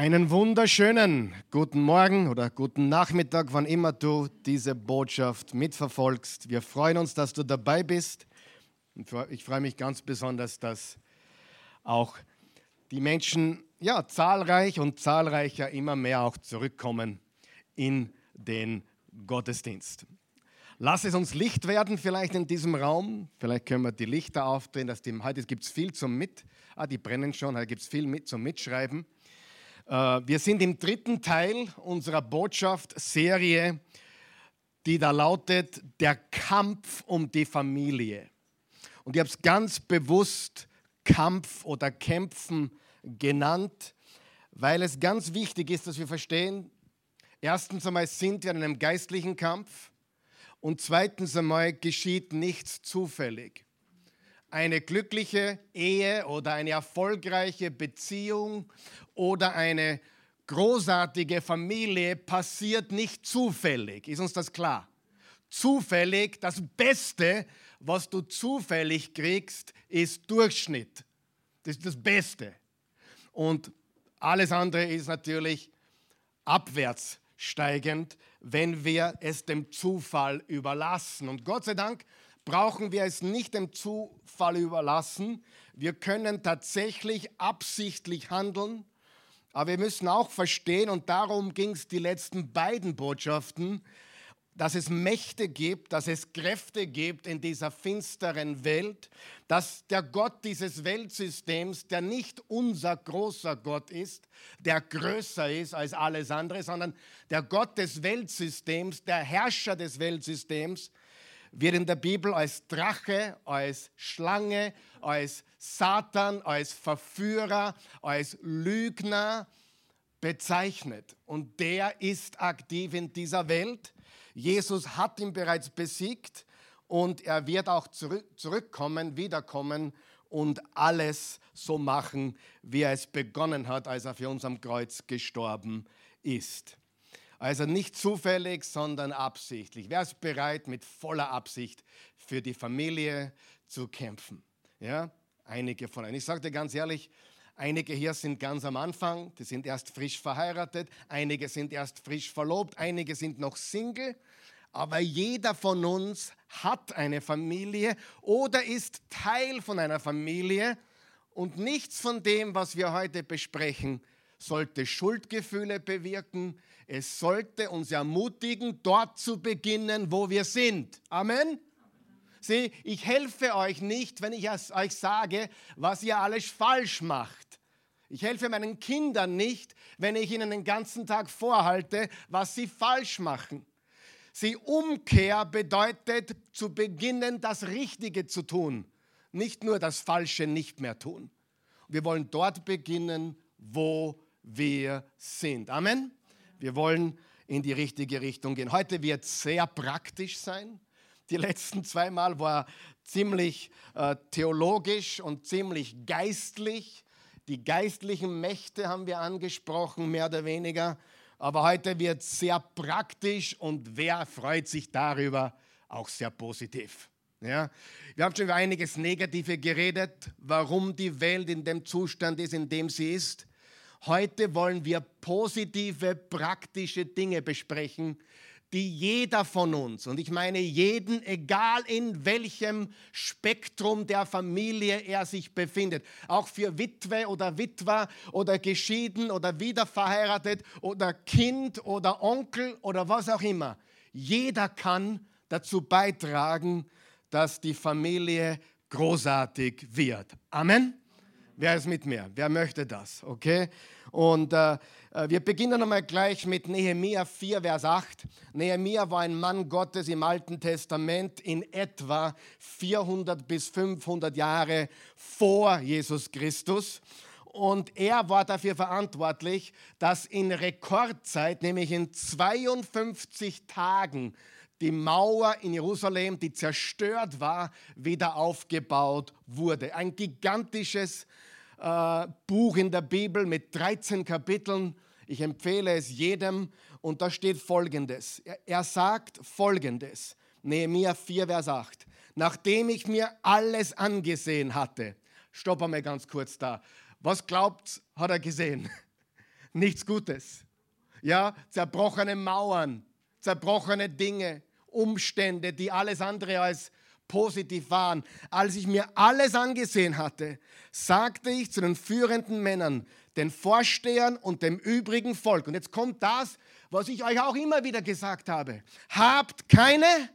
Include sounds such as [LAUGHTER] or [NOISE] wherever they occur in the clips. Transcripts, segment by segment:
Einen wunderschönen guten Morgen oder guten Nachmittag, wann immer du diese Botschaft mitverfolgst. Wir freuen uns, dass du dabei bist. Und ich freue mich ganz besonders, dass auch die Menschen, ja, zahlreich und zahlreicher immer mehr auch zurückkommen in den Gottesdienst. Lass es uns Licht werden, vielleicht in diesem Raum. Vielleicht können wir die Lichter aufdrehen. Dass die, heute gibt es viel zum Mit. Ah, die brennen schon. Heute gibt es viel mit zum Mitschreiben. Äh, wir sind im dritten Teil unserer Botschaft-Serie, die da lautet Der Kampf um die Familie. Und ich habe es ganz bewusst Kampf oder Kämpfen genannt, weil es ganz wichtig ist, dass wir verstehen, erstens einmal sind wir in einem geistlichen Kampf und zweitens einmal geschieht nichts zufällig eine glückliche Ehe oder eine erfolgreiche Beziehung oder eine großartige Familie passiert nicht zufällig. Ist uns das klar? Zufällig, das Beste, was du zufällig kriegst, ist Durchschnitt. Das ist das Beste. Und alles andere ist natürlich abwärts steigend, wenn wir es dem Zufall überlassen. Und Gott sei Dank brauchen wir es nicht dem Zufall überlassen. Wir können tatsächlich absichtlich handeln, aber wir müssen auch verstehen, und darum ging es die letzten beiden Botschaften, dass es Mächte gibt, dass es Kräfte gibt in dieser finsteren Welt, dass der Gott dieses Weltsystems, der nicht unser großer Gott ist, der größer ist als alles andere, sondern der Gott des Weltsystems, der Herrscher des Weltsystems, wird in der Bibel als Drache, als Schlange, als Satan, als Verführer, als Lügner bezeichnet. Und der ist aktiv in dieser Welt. Jesus hat ihn bereits besiegt und er wird auch zurück, zurückkommen, wiederkommen und alles so machen, wie er es begonnen hat, als er für uns am Kreuz gestorben ist. Also nicht zufällig, sondern absichtlich. Wer ist bereit, mit voller Absicht für die Familie zu kämpfen? Ja, einige von euch. Ich sage dir ganz ehrlich, einige hier sind ganz am Anfang, die sind erst frisch verheiratet, einige sind erst frisch verlobt, einige sind noch Single. Aber jeder von uns hat eine Familie oder ist Teil von einer Familie. Und nichts von dem, was wir heute besprechen, sollte Schuldgefühle bewirken, es sollte uns ermutigen, dort zu beginnen, wo wir sind. Amen. Sieh, ich helfe euch nicht, wenn ich euch sage, was ihr alles falsch macht. Ich helfe meinen Kindern nicht, wenn ich ihnen den ganzen Tag vorhalte, was sie falsch machen. Sie Umkehr bedeutet zu beginnen, das Richtige zu tun, nicht nur das Falsche nicht mehr tun. Wir wollen dort beginnen, wo wir sind. Amen. Wir wollen in die richtige Richtung gehen. Heute wird sehr praktisch sein. Die letzten zwei Mal war ziemlich äh, theologisch und ziemlich geistlich. Die geistlichen Mächte haben wir angesprochen, mehr oder weniger. Aber heute wird sehr praktisch und wer freut sich darüber? Auch sehr positiv. Ja? Wir haben schon über einiges Negative geredet, warum die Welt in dem Zustand ist, in dem sie ist. Heute wollen wir positive, praktische Dinge besprechen, die jeder von uns, und ich meine jeden, egal in welchem Spektrum der Familie er sich befindet, auch für Witwe oder Witwer oder geschieden oder wiederverheiratet oder Kind oder Onkel oder was auch immer, jeder kann dazu beitragen, dass die Familie großartig wird. Amen. Wer ist mit mir? Wer möchte das? Okay? Und äh, äh wir beginnen einmal gleich mit Nehemia 4, Vers 8. Nehemia war ein Mann Gottes im Alten Testament in etwa 400 bis 500 Jahre vor Jesus Christus. Und er war dafür verantwortlich, dass in Rekordzeit, nämlich in 52 Tagen, die Mauer in Jerusalem, die zerstört war, wieder aufgebaut wurde. Ein gigantisches äh, Buch in der Bibel mit 13 Kapiteln. Ich empfehle es jedem. Und da steht Folgendes. Er, er sagt Folgendes. Nehemiah 4, Vers 8. Nachdem ich mir alles angesehen hatte. Stopp einmal ganz kurz da. Was glaubt, hat er gesehen? [LAUGHS] nichts Gutes. Ja, zerbrochene Mauern, zerbrochene Dinge, Umstände, die alles andere als positiv waren. Als ich mir alles angesehen hatte, sagte ich zu den führenden Männern, den Vorstehern und dem übrigen Volk. Und jetzt kommt das, was ich euch auch immer wieder gesagt habe. Habt keine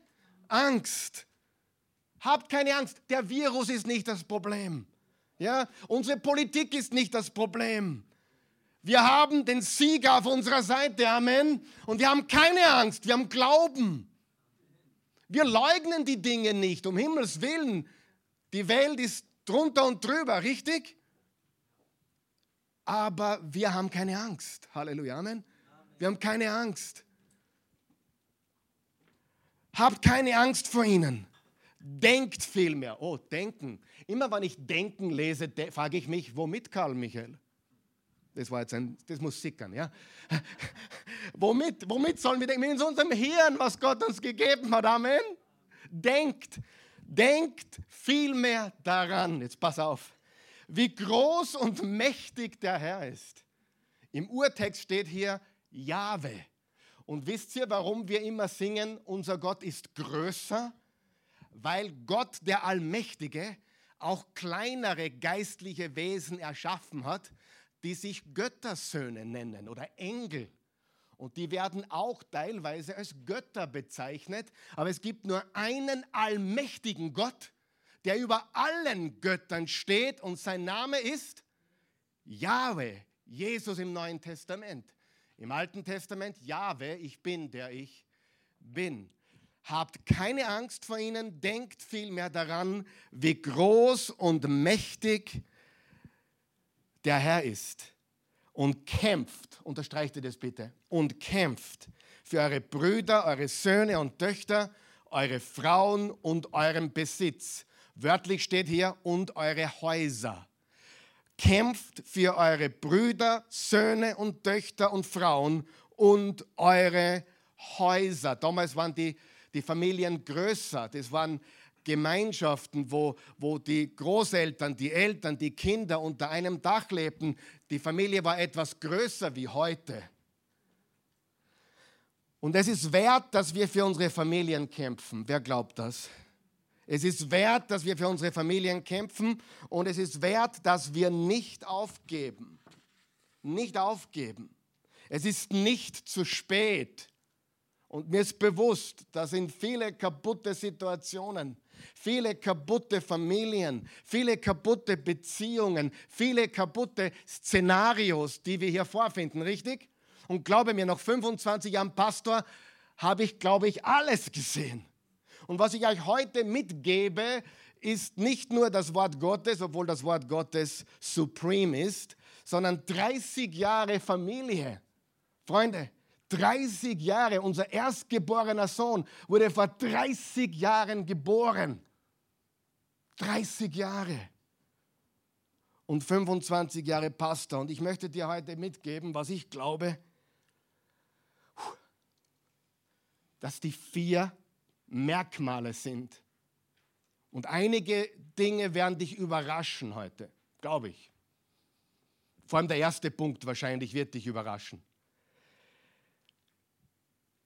Angst. Habt keine Angst. Der Virus ist nicht das Problem. Ja, unsere Politik ist nicht das Problem. Wir haben den Sieger auf unserer Seite, Amen. Und wir haben keine Angst, wir haben Glauben. Wir leugnen die Dinge nicht, um Himmels Willen. Die Welt ist drunter und drüber, richtig? Aber wir haben keine Angst. Halleluja, Amen. Wir haben keine Angst. Habt keine Angst vor ihnen. Denkt vielmehr. Oh, denken. Immer wenn ich denken lese, frage ich mich, womit, Karl Michael? Das war jetzt ein, das muss sickern, ja. Womit, womit sollen wir denken? Mit unserem Hirn, was Gott uns gegeben hat. Amen. Denkt, denkt vielmehr daran. Jetzt pass auf, wie groß und mächtig der Herr ist. Im Urtext steht hier Jahwe. Und wisst ihr, warum wir immer singen, unser Gott ist größer? Weil Gott, der Allmächtige, auch kleinere geistliche Wesen erschaffen hat, die sich Göttersöhne nennen oder Engel. Und die werden auch teilweise als Götter bezeichnet. Aber es gibt nur einen allmächtigen Gott, der über allen Göttern steht und sein Name ist Jahwe, Jesus im Neuen Testament. Im Alten Testament Jahwe, ich bin, der ich bin. Habt keine Angst vor ihnen, denkt vielmehr daran, wie groß und mächtig der Herr ist und kämpft, unterstreicht ihr das bitte, und kämpft für eure Brüder, eure Söhne und Töchter, eure Frauen und euren Besitz. Wörtlich steht hier, und eure Häuser. Kämpft für eure Brüder, Söhne und Töchter und Frauen und eure Häuser. Damals waren die, die Familien größer. Das waren Gemeinschaften, wo, wo die Großeltern, die Eltern, die Kinder unter einem Dach lebten. Die Familie war etwas größer wie heute. Und es ist wert, dass wir für unsere Familien kämpfen. Wer glaubt das? Es ist wert, dass wir für unsere Familien kämpfen und es ist wert, dass wir nicht aufgeben. Nicht aufgeben. Es ist nicht zu spät. Und mir ist bewusst, da sind viele kaputte Situationen viele kaputte Familien, viele kaputte Beziehungen, viele kaputte Szenarios, die wir hier vorfinden, richtig? Und glaube mir, nach 25 Jahren Pastor habe ich, glaube ich, alles gesehen. Und was ich euch heute mitgebe, ist nicht nur das Wort Gottes, obwohl das Wort Gottes supreme ist, sondern 30 Jahre Familie. Freunde, 30 Jahre, unser erstgeborener Sohn wurde vor 30 Jahren geboren. 30 Jahre. Und 25 Jahre Pastor. Und ich möchte dir heute mitgeben, was ich glaube, dass die vier Merkmale sind. Und einige Dinge werden dich überraschen heute, glaube ich. Vor allem der erste Punkt wahrscheinlich wird dich überraschen.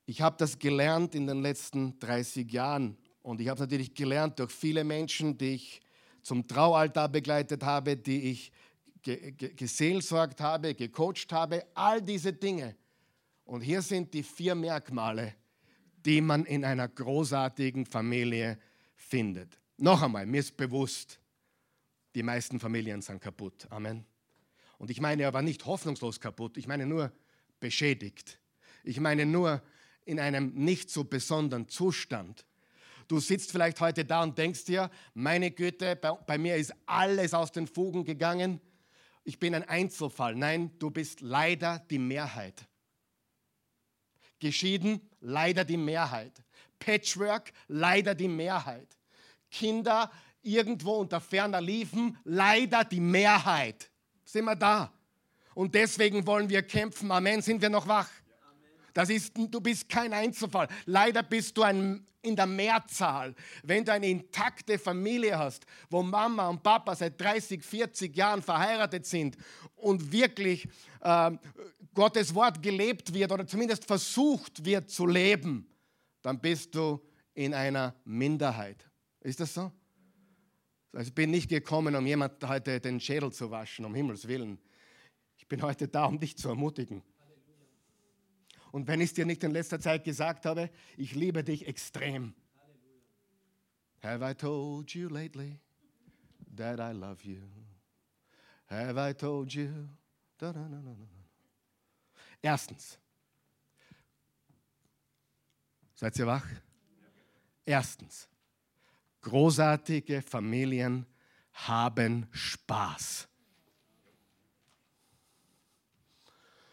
Ich habe das gelernt in den letzten 30 Jahren und ich habe natürlich gelernt durch viele Menschen, die ich zum Traualtar begleitet habe, die ich ge ge geseelsorgt habe, gecoacht habe, all diese Dinge. Und hier sind die vier Merkmale, die man in einer großartigen Familie findet. Noch einmal, mir ist bewusst, die meisten Familien sind kaputt. Amen. Und ich meine aber nicht hoffnungslos kaputt, ich meine nur beschädigt. Ich meine nur in einem nicht so besonderen Zustand. Du sitzt vielleicht heute da und denkst dir, meine Güte, bei, bei, mir ist alles aus den Fugen gegangen. Ich bin ein Einzelfall. Nein, du bist leider die Mehrheit. Geschieden, leider die Mehrheit. Patchwork, leider die Mehrheit. Kinder irgendwo unter ferner liefen, leider die Mehrheit. Sind wir da? Und deswegen wollen wir kämpfen. Amen, sind wir noch wach? Das ist, du bist kein Einzelfall. Leider bist du ein, in der Mehrzahl. Wenn du eine intakte Familie hast, wo Mama und Papa seit 30, 40 Jahren verheiratet sind und wirklich äh, Gottes Wort gelebt wird oder zumindest versucht wird zu leben, dann bist du in einer Minderheit. Ist das so? Also ich bin nicht gekommen, um jemand heute den Schädel zu waschen, um Himmels Willen. Ich bin heute da, um dich zu ermutigen. Und wenn ich es dir nicht in letzter Zeit gesagt habe, ich liebe dich extrem. Have I told you lately that I love you? Have I told you? Da, da, da, Erstens. Seid ihr wach? Erstens. Großartige Familien haben Spaß.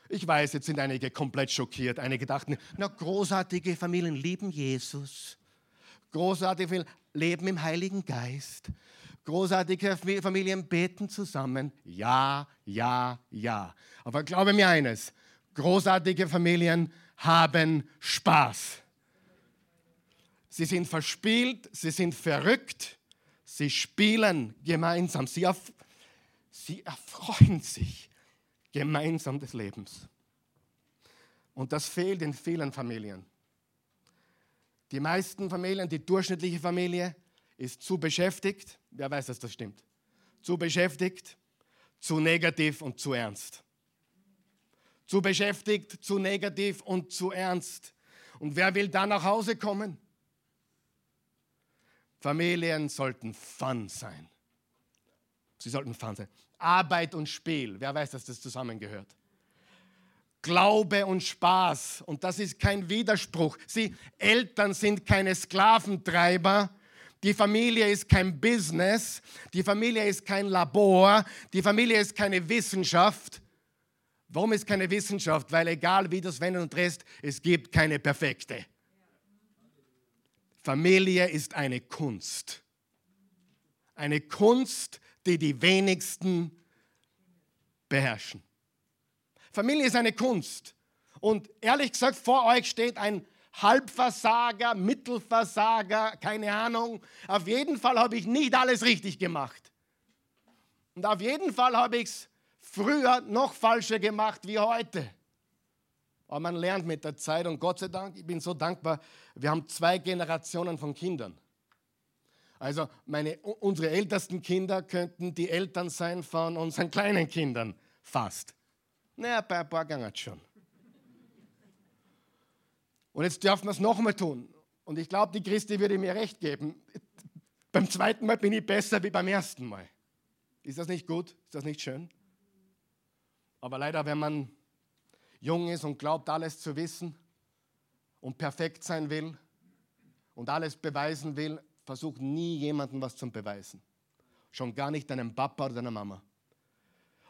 Ich weiß, jetzt sind einige komplett schockiert. Einige dachten, na, großartige Familien lieben Jesus. Großartige Familien leben im Heiligen Geist. Großartige Familien beten zusammen. Ja, ja, ja. Aber glaube mir eines, großartige Familien haben Spaß. Sie sind verspielt, sie sind verrückt, sie spielen gemeinsam, sie, erf sie erfreuen sich gemeinsam des Lebens. Und das fehlt in vielen Familien. Die meisten Familien, die durchschnittliche Familie, ist zu beschäftigt. Wer weiß, dass das stimmt? Zu beschäftigt, zu negativ und zu ernst. Zu beschäftigt, zu negativ und zu ernst. Und wer will da nach Hause kommen? Familien sollten Fun sein. Sie sollten Fun sein. Arbeit und Spiel. Wer weiß, dass das zusammengehört? Glaube und Spaß. Und das ist kein Widerspruch. Sie, Eltern sind keine Sklaventreiber. Die Familie ist kein Business. Die Familie ist kein Labor. Die Familie ist keine Wissenschaft. Warum ist keine Wissenschaft? Weil egal wie du es wenden und drehst, es gibt keine perfekte. Familie ist eine Kunst. Eine Kunst, die die wenigsten beherrschen. Familie ist eine Kunst. Und ehrlich gesagt, vor euch steht ein Halbversager, Mittelversager, keine Ahnung. Auf jeden Fall habe ich nicht alles richtig gemacht. Und auf jeden Fall habe ich es früher noch falscher gemacht wie heute. Aber man lernt mit der Zeit und Gott sei Dank, ich bin so dankbar, wir haben zwei Generationen von Kindern. Also meine, unsere ältesten Kinder könnten die Eltern sein von unseren kleinen Kindern, fast. Naja, bei ein paar Gangen schon. Und jetzt dürfen wir es nochmal tun. Und ich glaube, die Christi würde mir recht geben. Beim zweiten Mal bin ich besser wie beim ersten Mal. Ist das nicht gut? Ist das nicht schön? Aber leider, wenn man jung ist und glaubt, alles zu wissen und perfekt sein will und alles beweisen will, versucht nie jemandem was zu beweisen. Schon gar nicht deinem Papa oder deiner Mama.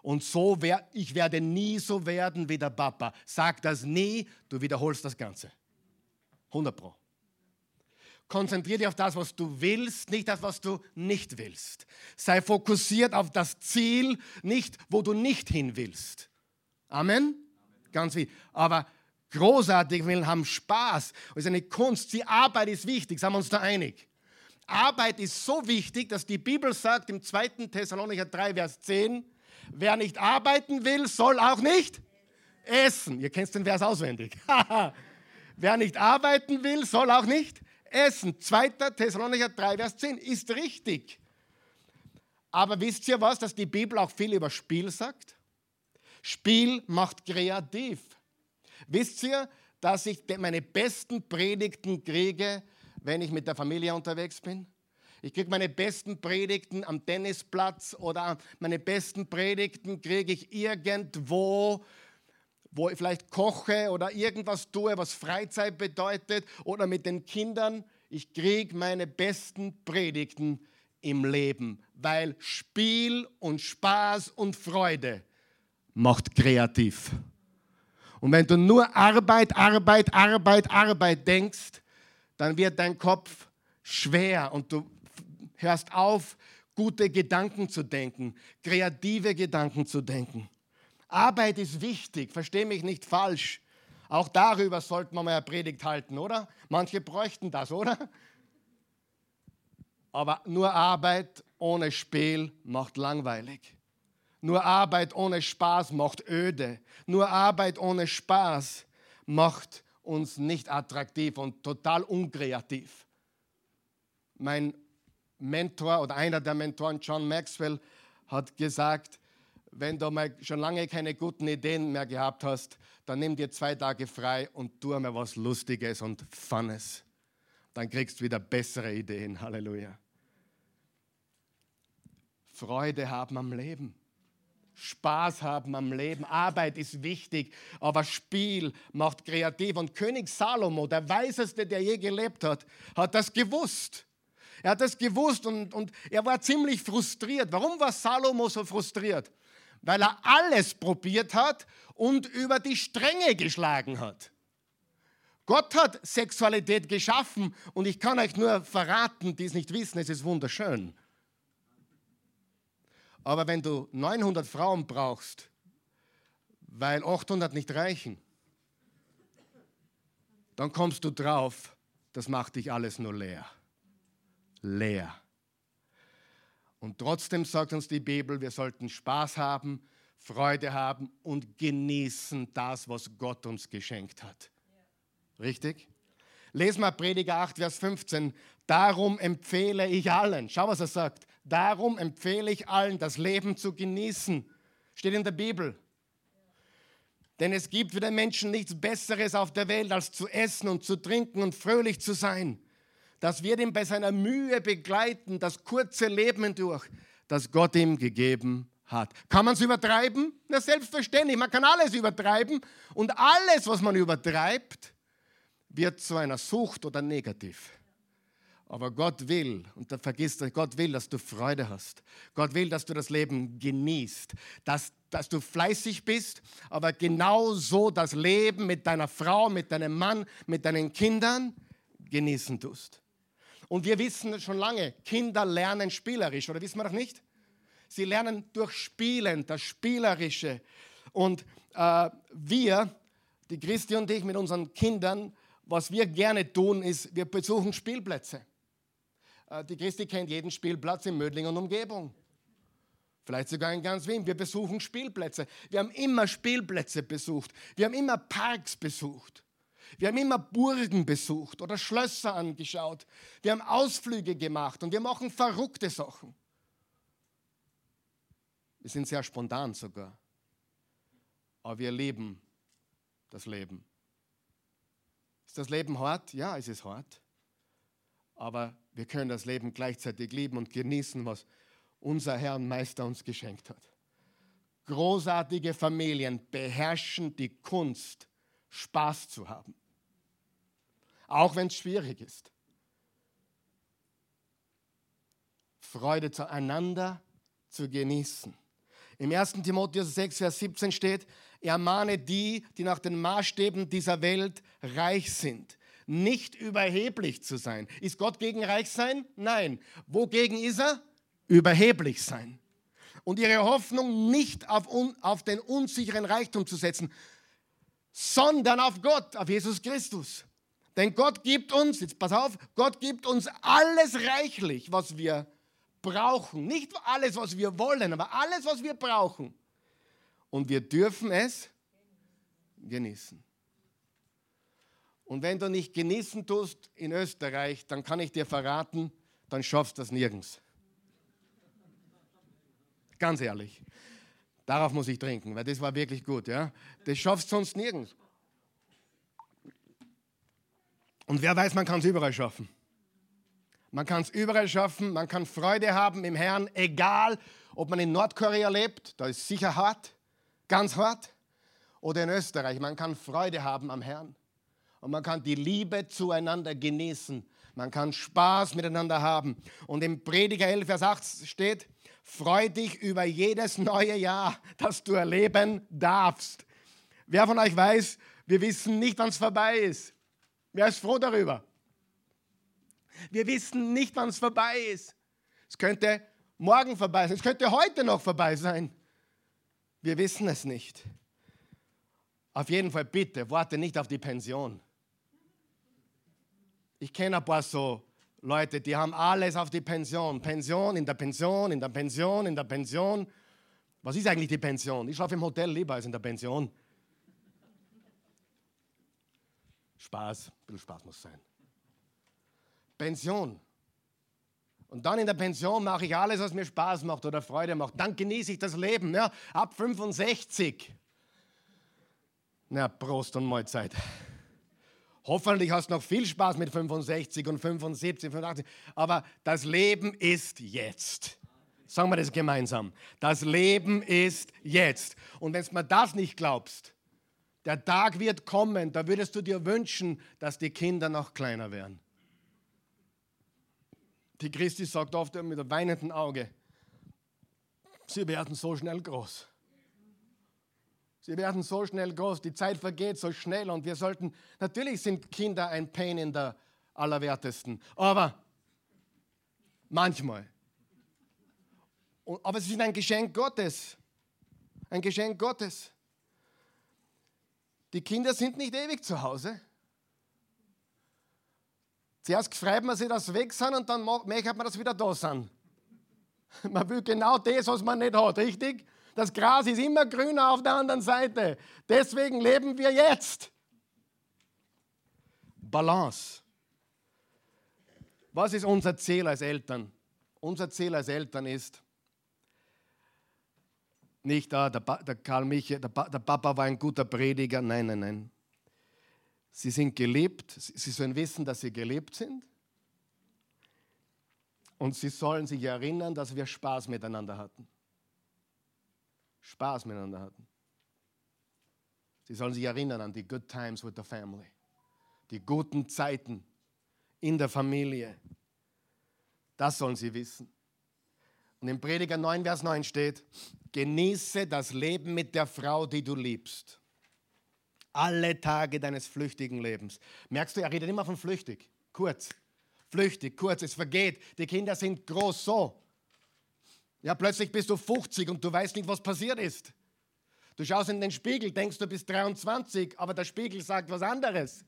Und so wer, ich werde nie so werden wie der Papa. Sag das nie, du wiederholst das Ganze. 100 Pro. Konzentriere dich auf das, was du willst, nicht das, was du nicht willst. Sei fokussiert auf das Ziel, nicht wo du nicht hin willst. Amen ganz wichtig. Aber großartig will haben Spaß. Es ist eine Kunst. Die Arbeit ist wichtig, sind wir uns da einig. Arbeit ist so wichtig, dass die Bibel sagt im 2. Thessalonicher 3, Vers 10, wer nicht arbeiten will, soll auch nicht essen. Ihr kennt den Vers auswendig. [LAUGHS] wer nicht arbeiten will, soll auch nicht essen. 2. Thessalonicher 3, Vers 10 ist richtig. Aber wisst ihr was, dass die Bibel auch viel über Spiel sagt? Spiel macht kreativ. Wisst ihr, dass ich meine besten Predigten kriege, wenn ich mit der Familie unterwegs bin? Ich kriege meine besten Predigten am Tennisplatz oder meine besten Predigten kriege ich irgendwo, wo ich vielleicht koche oder irgendwas tue, was Freizeit bedeutet oder mit den Kindern. Ich kriege meine besten Predigten im Leben, weil Spiel und Spaß und Freude macht kreativ. Und wenn du nur Arbeit, Arbeit, Arbeit, Arbeit denkst, dann wird dein Kopf schwer und du hörst auf, gute Gedanken zu denken, kreative Gedanken zu denken. Arbeit ist wichtig, verstehe mich nicht falsch. Auch darüber sollte man mal eine Predigt halten, oder? Manche bräuchten das, oder? Aber nur Arbeit ohne Spiel macht langweilig. Nur Arbeit ohne Spaß macht öde. Nur Arbeit ohne Spaß macht uns nicht attraktiv und total unkreativ. Mein Mentor oder einer der Mentoren, John Maxwell, hat gesagt, wenn du mal schon lange keine guten Ideen mehr gehabt hast, dann nimm dir zwei Tage frei und tu mal was Lustiges und Funnes. Dann kriegst du wieder bessere Ideen. Halleluja. Freude haben am Leben. Spaß haben am Leben. Arbeit ist wichtig, aber Spiel macht kreativ. Und König Salomo, der Weiseste, der je gelebt hat, hat das gewusst. Er hat das gewusst und, und er war ziemlich frustriert. Warum war Salomo so frustriert? Weil er alles probiert hat und über die Stränge geschlagen hat. Gott hat Sexualität geschaffen und ich kann euch nur verraten, die es nicht wissen, es ist wunderschön. Aber wenn du 900 Frauen brauchst, weil 800 nicht reichen, dann kommst du drauf, das macht dich alles nur leer. Leer. Und trotzdem sagt uns die Bibel, wir sollten Spaß haben, Freude haben und genießen das, was Gott uns geschenkt hat. Richtig? Lesen wir Prediger 8, Vers 15. Darum empfehle ich allen, schau, was er sagt. Darum empfehle ich allen, das Leben zu genießen. Steht in der Bibel. Denn es gibt für den Menschen nichts Besseres auf der Welt, als zu essen und zu trinken und fröhlich zu sein. Das wird ihn bei seiner Mühe begleiten, das kurze Leben hindurch, das Gott ihm gegeben hat. Kann man es übertreiben? Na, selbstverständlich. Man kann alles übertreiben. Und alles, was man übertreibt, wird zu einer Sucht oder negativ. Aber Gott will, und da vergisst du, Gott will, dass du Freude hast. Gott will, dass du das Leben genießt, dass, dass du fleißig bist, aber genauso das Leben mit deiner Frau, mit deinem Mann, mit deinen Kindern genießen tust. Und wir wissen schon lange, Kinder lernen spielerisch, oder wissen wir doch nicht? Sie lernen durch Spielen, das Spielerische. Und äh, wir, die Christi und ich mit unseren Kindern, was wir gerne tun, ist, wir besuchen Spielplätze. Äh, die Christi kennt jeden Spielplatz in Mödling und Umgebung. Vielleicht sogar in ganz Wien. Wir besuchen Spielplätze. Wir haben immer Spielplätze besucht. Wir haben immer Parks besucht. Wir haben immer Burgen besucht oder Schlösser angeschaut. Wir haben Ausflüge gemacht und wir machen verrückte Sachen. Wir sind sehr spontan sogar. Aber wir leben das Leben. Ist das Leben hart? Ja, es ist hart. Aber wir können das Leben gleichzeitig lieben und genießen, was unser Herr und Meister uns geschenkt hat. Großartige Familien beherrschen die Kunst, Spaß zu haben. Auch wenn es schwierig ist. Freude zueinander zu genießen. Im 1. Timotheus 6, Vers 17 steht, ermahne die, die nach den Maßstäben dieser Welt reich sind, nicht überheblich zu sein. Ist Gott gegen reich sein? Nein. Wogegen ist er? Überheblich sein. Und ihre Hoffnung nicht auf, un, auf den unsicheren Reichtum zu setzen, sondern auf Gott, auf Jesus Christus. Denn Gott gibt uns, jetzt pass auf, Gott gibt uns alles reichlich, was wir brauchen. Nicht alles, was wir wollen, aber alles, was wir brauchen. Und wir dürfen es genießen. Und wenn du nicht genießen tust in Österreich, dann kann ich dir verraten, dann schaffst du das nirgends. Ganz ehrlich. Darauf muss ich trinken, weil das war wirklich gut. Ja? Das schaffst du sonst nirgends. Und wer weiß, man kann es überall schaffen. Man kann es überall schaffen, man kann Freude haben im Herrn, egal ob man in Nordkorea lebt, da ist sicher hart, ganz hart, oder in Österreich. Man kann Freude haben am Herrn und man kann die Liebe zueinander genießen. Man kann Spaß miteinander haben. Und im Prediger 11, Vers 8 steht, freu dich über jedes neue Jahr, das du erleben darfst. Wer von euch weiß, wir wissen nicht, wann es vorbei ist. Wer ist froh darüber? Wir wissen nicht, wann es vorbei ist. Es könnte morgen vorbei sein. Es könnte heute noch vorbei sein. Wir wissen es nicht. Auf jeden Fall bitte, warte nicht auf die Pension. Ich kenne ein paar so Leute, die haben alles auf die Pension. Pension, in der Pension, in der Pension, in der Pension. Was ist eigentlich die Pension? Ich schlafe im Hotel lieber als in der Pension. Spaß, ein bisschen Spaß muss sein. Pension. Und dann in der Pension mache ich alles, was mir Spaß macht oder Freude macht. Dann genieße ich das Leben. Ja, ab 65. Na, Prost und Mahlzeit. Hoffentlich hast du noch viel Spaß mit 65 und 75, 85. Aber das Leben ist jetzt. Sagen wir das gemeinsam. Das Leben ist jetzt. Und wenn du mir das nicht glaubst, der Tag wird kommen, da würdest du dir wünschen, dass die Kinder noch kleiner wären. Die Christi sagt oft mit einem weinenden Auge, sie werden so schnell groß. Sie werden so schnell groß, die Zeit vergeht so schnell und wir sollten, natürlich sind Kinder ein Pain in der Allerwertesten, aber manchmal. Aber sie sind ein Geschenk Gottes. Ein Geschenk Gottes. Die Kinder sind nicht ewig zu Hause. Zuerst freut man sich, dass sie weg sind und dann möchte man, dass sie wieder da sind. [LAUGHS] Man will genau das, was man nicht hat, richtig? Das Gras ist immer grüner auf der anderen Seite. Deswegen leben wir jetzt. Balance. Was ist unser Ziel als Eltern? Unser Ziel als Eltern ist, nicht, ah, der, der Karl Michael, der, der Papa war ein guter Prediger. Nein, nein, nein. Sie sind geliebt. Sie sollen wissen, dass sie geliebt sind. Und sie sollen sich erinnern, dass wir Spaß miteinander hatten. Spaß miteinander hatten. Sie sollen sich erinnern an die good times with the family. Die guten Zeiten in der Familie. Das sollen sie wissen. Und im Prediger 9, Vers 9 steht, genieße das Leben mit der Frau, die du liebst. Alle Tage deines flüchtigen Lebens. Merkst du, er redet immer von flüchtig. Kurz. Flüchtig, kurz. Es vergeht. Die Kinder sind groß so. Ja, plötzlich bist du 50 und du weißt nicht, was passiert ist. Du schaust in den Spiegel, denkst du bist 23, aber der Spiegel sagt was anderes.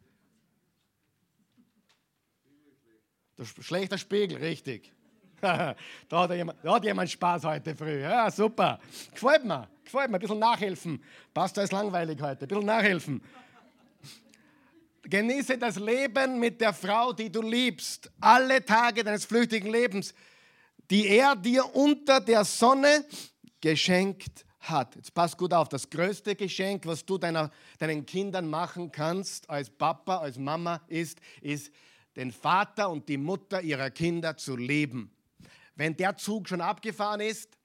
Der schlechter Spiegel, richtig. [LAUGHS] da, hat jemand, da hat jemand Spaß heute früh. Ja, super. Gefällt mir. Gefällt mir. Ein bisschen nachhelfen. Pastor ist langweilig heute. Ein bisschen nachhelfen. Genieße das Leben mit der Frau, die du liebst. Alle Tage deines flüchtigen Lebens, die er dir unter der Sonne geschenkt hat. Jetzt pass gut auf. Das größte Geschenk, was du deiner, deinen Kindern machen kannst, als Papa, als Mama, ist, ist, den Vater und die Mutter ihrer Kinder zu lieben. Wenn der Zug schon abgefahren ist,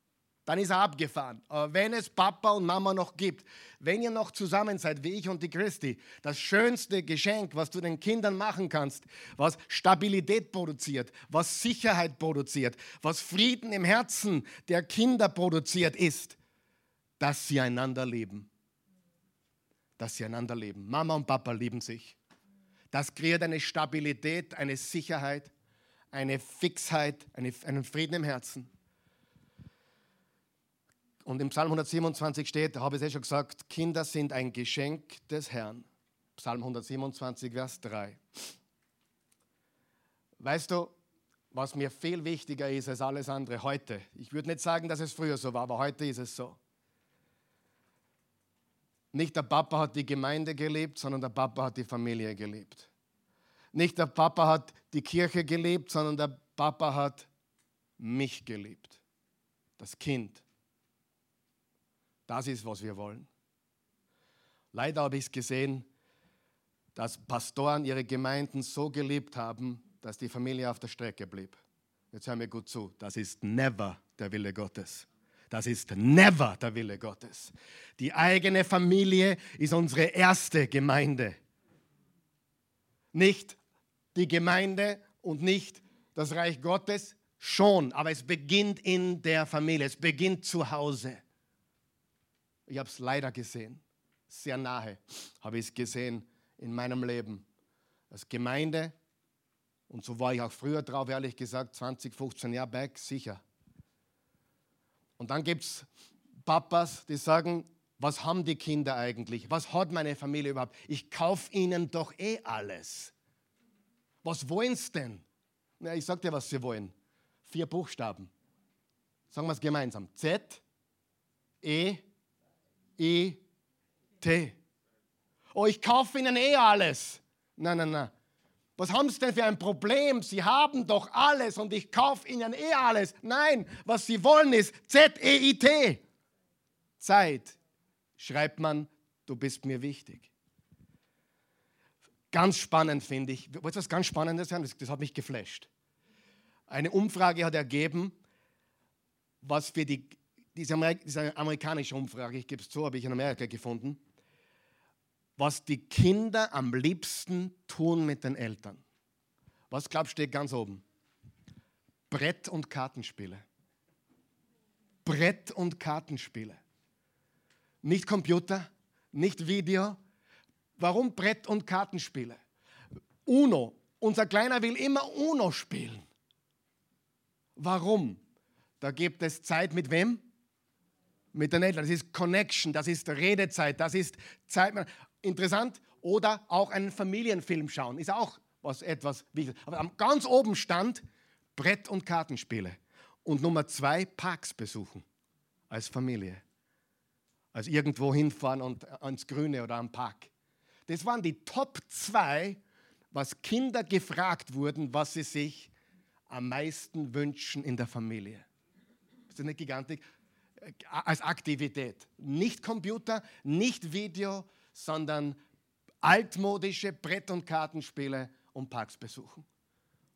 dann ist er abgefahren. Wenn es Papa und Mama noch gibt, wenn ihr noch zusammen seid, wie ich und die Christi, das schönste Geschenk, was du den Kindern machen kannst, was Stabilität produziert, was Sicherheit produziert, was Frieden im Herzen der Kinder produziert, ist, dass sie einander lieben. Dass sie einander lieben. Mama und Papa lieben sich. Das kreiert eine Stabilität, eine Sicherheit eine Fixheit, eine, einen Frieden im Herzen. Und im Psalm 127 steht, habe ich es eh schon gesagt, Kinder sind ein Geschenk des Herrn. Psalm 127, Vers 3. Weißt du, was mir viel wichtiger ist als alles andere heute? Ich würde nicht sagen, dass es früher so war, aber heute ist es so. Nicht der Papa hat die Gemeinde gelebt, sondern der Papa hat die Familie gelebt. Nicht der Papa hat die Kirche geliebt, sondern der Papa hat mich geliebt. Das Kind. Das ist, was wir wollen. Leider habe ich es gesehen, dass Pastoren ihre Gemeinden so geliebt haben, dass die Familie auf der Strecke blieb. Jetzt hören wir gut zu. Das ist never der Wille Gottes. Das ist never der Wille Gottes. Die eigene Familie ist unsere erste Gemeinde. Nicht die Gemeinde und nicht das Reich Gottes? Schon, aber es beginnt in der Familie, es beginnt zu Hause. Ich habe es leider gesehen, sehr nahe habe ich es gesehen in meinem Leben. Als Gemeinde, und so war ich auch früher drauf, ehrlich gesagt, 20, 15 Jahre back, sicher. Und dann gibt es Papas, die sagen, was haben die Kinder eigentlich? Was hat meine Familie überhaupt? Ich kaufe ihnen doch eh alles. Was wollen sie denn? Na, ich sag dir, was sie wollen. Vier Buchstaben. Sagen wir es gemeinsam. Z, E, I, T. Oh, ich kaufe Ihnen eh alles. Nein, nein, nein. Was haben Sie denn für ein Problem? Sie haben doch alles und ich kaufe Ihnen eh alles. Nein, was Sie wollen ist Z-E-I-T. Zeit. Schreibt man, du bist mir wichtig. Ganz spannend finde ich. Wollt ihr was ganz Spannendes hören? Das, das hat mich geflasht. Eine Umfrage hat ergeben, was für die, diese, Amerik diese amerikanische Umfrage, ich gebe es zu, habe ich in Amerika gefunden, was die Kinder am liebsten tun mit den Eltern. Was glaubst du steht ganz oben? Brett- und Kartenspiele. Brett- und Kartenspiele. Nicht Computer, nicht Video. Warum Brett- und Kartenspiele? Uno. Unser Kleiner will immer Uno spielen. Warum? Da gibt es Zeit mit wem? Mit den Eltern. Das ist Connection, das ist Redezeit, das ist Zeit. Interessant. Oder auch einen Familienfilm schauen, ist auch was etwas Wichtiges. Aber ganz oben stand Brett- und Kartenspiele. Und Nummer zwei, Parks besuchen als Familie. Also irgendwo hinfahren und ans Grüne oder am Park. Das waren die Top zwei, was Kinder gefragt wurden, was sie sich am meisten wünschen in der Familie. Ist das nicht gigantisch? Als Aktivität. Nicht Computer, nicht Video, sondern altmodische Brett- und Kartenspiele und Parks besuchen.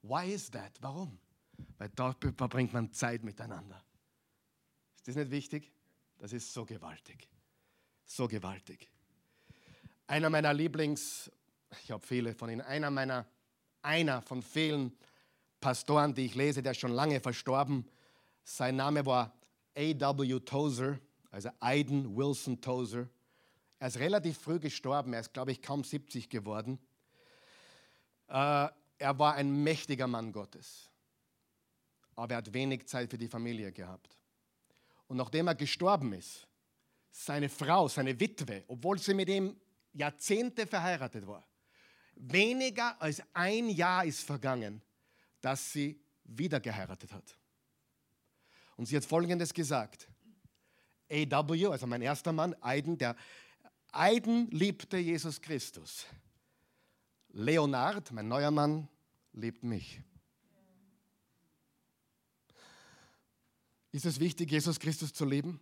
Why is that? Warum? Weil dort verbringt man Zeit miteinander. Ist das nicht wichtig? Das ist so gewaltig. So gewaltig. Einer meiner Lieblings, ich habe viele von ihnen, einer meiner, einer von vielen Pastoren, die ich lese, der ist schon lange verstorben. Sein Name war A.W. Tozer, also Aiden Wilson Tozer. Er ist relativ früh gestorben, er ist, glaube ich, kaum 70 geworden. Äh, er war ein mächtiger Mann Gottes, aber er hat wenig Zeit für die Familie gehabt. Und nachdem er gestorben ist, seine Frau, seine Witwe, obwohl sie mit ihm Jahrzehnte verheiratet war, weniger als ein Jahr ist vergangen, dass sie wieder geheiratet hat. Und sie hat Folgendes gesagt. A.W., also mein erster Mann, Aiden, der Aiden liebte Jesus Christus. Leonard, mein neuer Mann, liebt mich. Ist es wichtig, Jesus Christus zu lieben?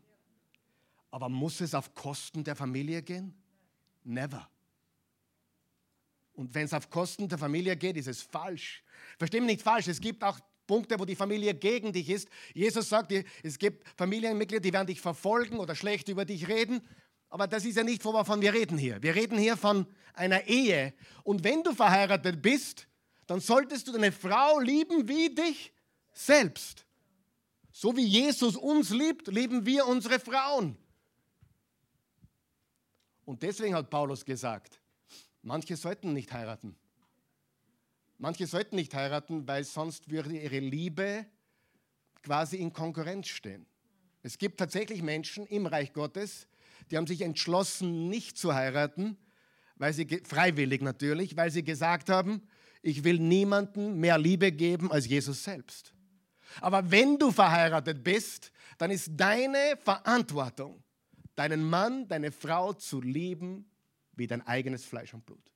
Aber muss es auf Kosten der Familie gehen? Never. Und wenn es auf Kosten der Familie geht, ist es falsch. Versteh mich nicht falsch, es gibt auch Punkte, wo die Familie gegen dich ist. Jesus sagt, es gibt Familienmitglieder, die werden dich verfolgen oder schlecht über dich reden. Aber das ist ja nicht, wovon wir reden hier. Wir reden hier von einer Ehe. Und wenn du verheiratet bist, dann solltest du deine Frau lieben wie dich selbst. So wie Jesus uns liebt, lieben wir unsere Frauen. Und deswegen hat Paulus gesagt, manche sollten nicht heiraten. Manche sollten nicht heiraten, weil sonst würde ihre Liebe quasi in Konkurrenz stehen. Es gibt tatsächlich Menschen im Reich Gottes, die haben sich entschlossen, nicht zu heiraten, weil sie freiwillig natürlich, weil sie gesagt haben, ich will niemandem mehr Liebe geben als Jesus selbst. Aber wenn du verheiratet bist, dann ist deine Verantwortung, deinen Mann, deine Frau zu lieben wie dein eigenes Fleisch und Blut.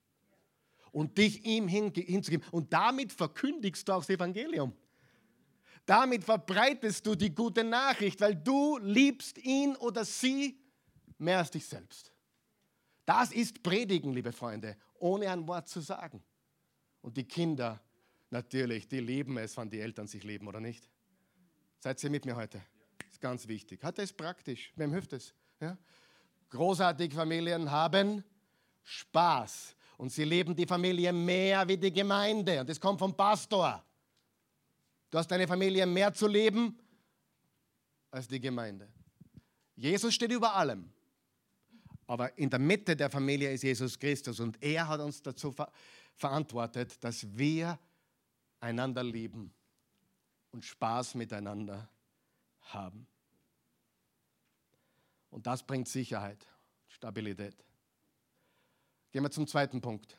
Und dich ihm hinzugeben. Und damit verkündigst du auch das Evangelium. Damit verbreitest du die gute Nachricht, weil du liebst ihn oder sie mehr als dich selbst. Das ist Predigen, liebe Freunde, ohne ein Wort zu sagen. Und die Kinder, natürlich, die lieben es, wenn die Eltern sich lieben, oder nicht? Seid ihr mit mir heute? Ist ganz wichtig. Hat es praktisch? Wem hilft es? Ja? Großartige Familien haben Spaß. Und sie leben die Familie mehr wie die Gemeinde. Und das kommt vom Pastor. Du hast deine Familie mehr zu leben als die Gemeinde. Jesus steht über allem. Aber in der Mitte der Familie ist Jesus Christus und er hat uns dazu ver verantwortet, dass wir einander lieben und Spaß miteinander haben. Und das bringt Sicherheit, Stabilität. Gehen wir zum zweiten Punkt.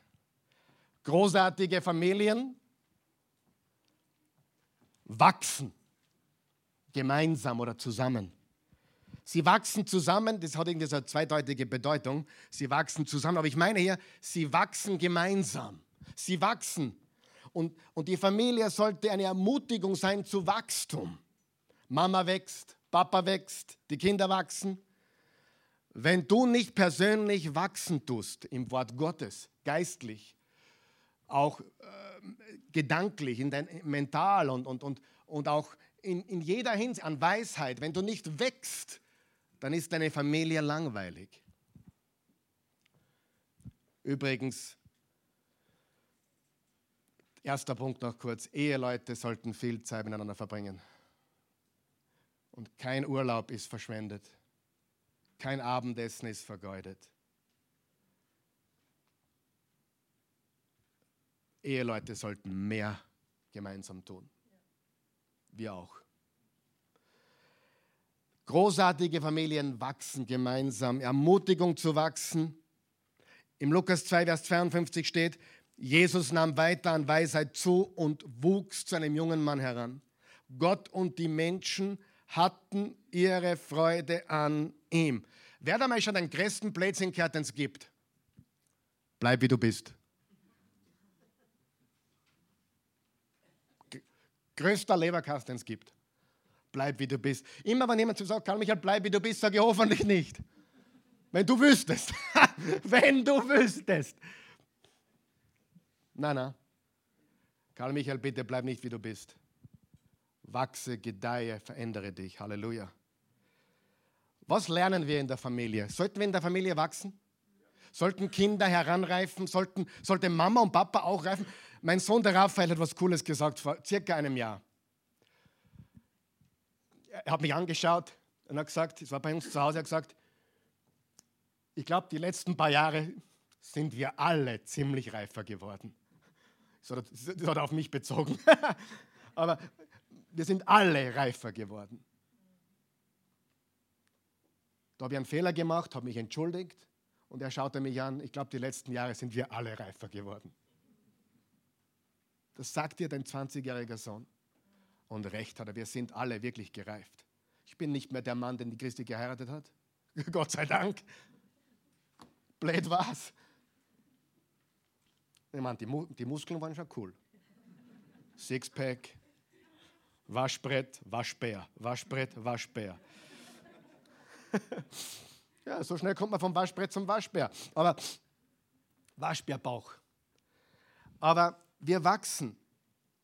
Großartige Familien wachsen gemeinsam oder zusammen. Sie wachsen zusammen, das hat irgendwie so eine zweideutige Bedeutung. Sie wachsen zusammen, aber ich meine hier, sie wachsen gemeinsam. Sie wachsen. Und, und die Familie sollte eine Ermutigung sein zu Wachstum. Mama wächst, Papa wächst, die Kinder wachsen. Wenn du nicht persönlich wachsen tust im Wort Gottes, geistlich, auch äh, gedanklich, in dein, mental und, und, und, und auch in, in jeder Hinsicht an Weisheit, wenn du nicht wächst, dann ist deine Familie langweilig. Übrigens, erster Punkt noch kurz, Eheleute sollten viel Zeit miteinander verbringen. Und kein Urlaub ist verschwendet. Kein Abendessen ist vergeudet. Eheleute sollten mehr gemeinsam tun. Wir auch. Großartige Familien wachsen gemeinsam. Ermutigung zu wachsen. Im Lukas 2, Vers 52 steht, Jesus nahm weiter an Weisheit zu und wuchs zu einem jungen Mann heran. Gott und die Menschen hatten ihre Freude an ihm. Wer da mal schon den größten Blödsinn gehört, den es gibt? Bleib wie du bist. Größter Leberkast, den es gibt. Bleib wie du bist. Immer wenn jemand zu sagt, Karl Michael, bleib wie du bist, sage ich hoffentlich nicht. Wenn du wüsstest. [LAUGHS] wenn du wüsstest. Nein, nein. Karl Michael, bitte bleib nicht wie du bist. Wachse, gedeihe, verändere dich. Halleluja. Was lernen wir in der Familie? Sollten wir in der Familie wachsen? Sollten Kinder heranreifen? Sollten, sollte Mama und Papa auch reifen? Mein Sohn, der Raphael, hat was Cooles gesagt vor circa einem Jahr. Er hat mich angeschaut und hat gesagt, es war bei uns zu Hause, er hat gesagt, ich glaube, die letzten paar Jahre sind wir alle ziemlich reifer geworden. Das hat er auf mich bezogen. [LAUGHS] Aber wir sind alle reifer geworden. Da habe ich einen Fehler gemacht, habe mich entschuldigt und er schaute mich an. Ich glaube, die letzten Jahre sind wir alle reifer geworden. Das sagt dir dein 20-jähriger Sohn. Und recht hat er, wir sind alle wirklich gereift. Ich bin nicht mehr der Mann, den die Christi geheiratet hat. [LAUGHS] Gott sei Dank. Blöd war's. Ich meine, die, Mu die Muskeln waren schon cool. Sixpack, Waschbrett, Waschbär, Waschbrett, Waschbär. [LAUGHS] ja, so schnell kommt man vom Waschbrett zum Waschbär. Aber Waschbärbauch. Aber wir wachsen.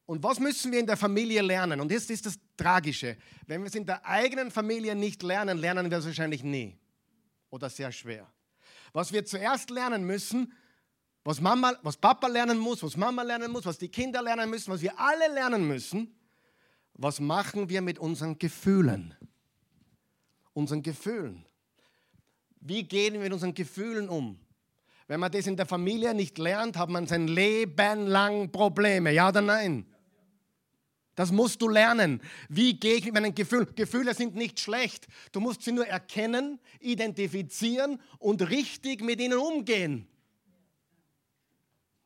Und was müssen wir in der Familie lernen? Und jetzt ist das Tragische. Wenn wir es in der eigenen Familie nicht lernen, lernen wir es wahrscheinlich nie. Oder sehr schwer. Was wir zuerst lernen müssen, was, Mama, was Papa lernen muss, was Mama lernen muss, was die Kinder lernen müssen, was wir alle lernen müssen, was machen wir mit unseren Gefühlen? Unseren Gefühlen. Wie gehen wir mit unseren Gefühlen um? Wenn man das in der Familie nicht lernt, hat man sein Leben lang Probleme. Ja oder nein? Das musst du lernen. Wie gehe ich mit meinen Gefühlen? Gefühle sind nicht schlecht. Du musst sie nur erkennen, identifizieren und richtig mit ihnen umgehen.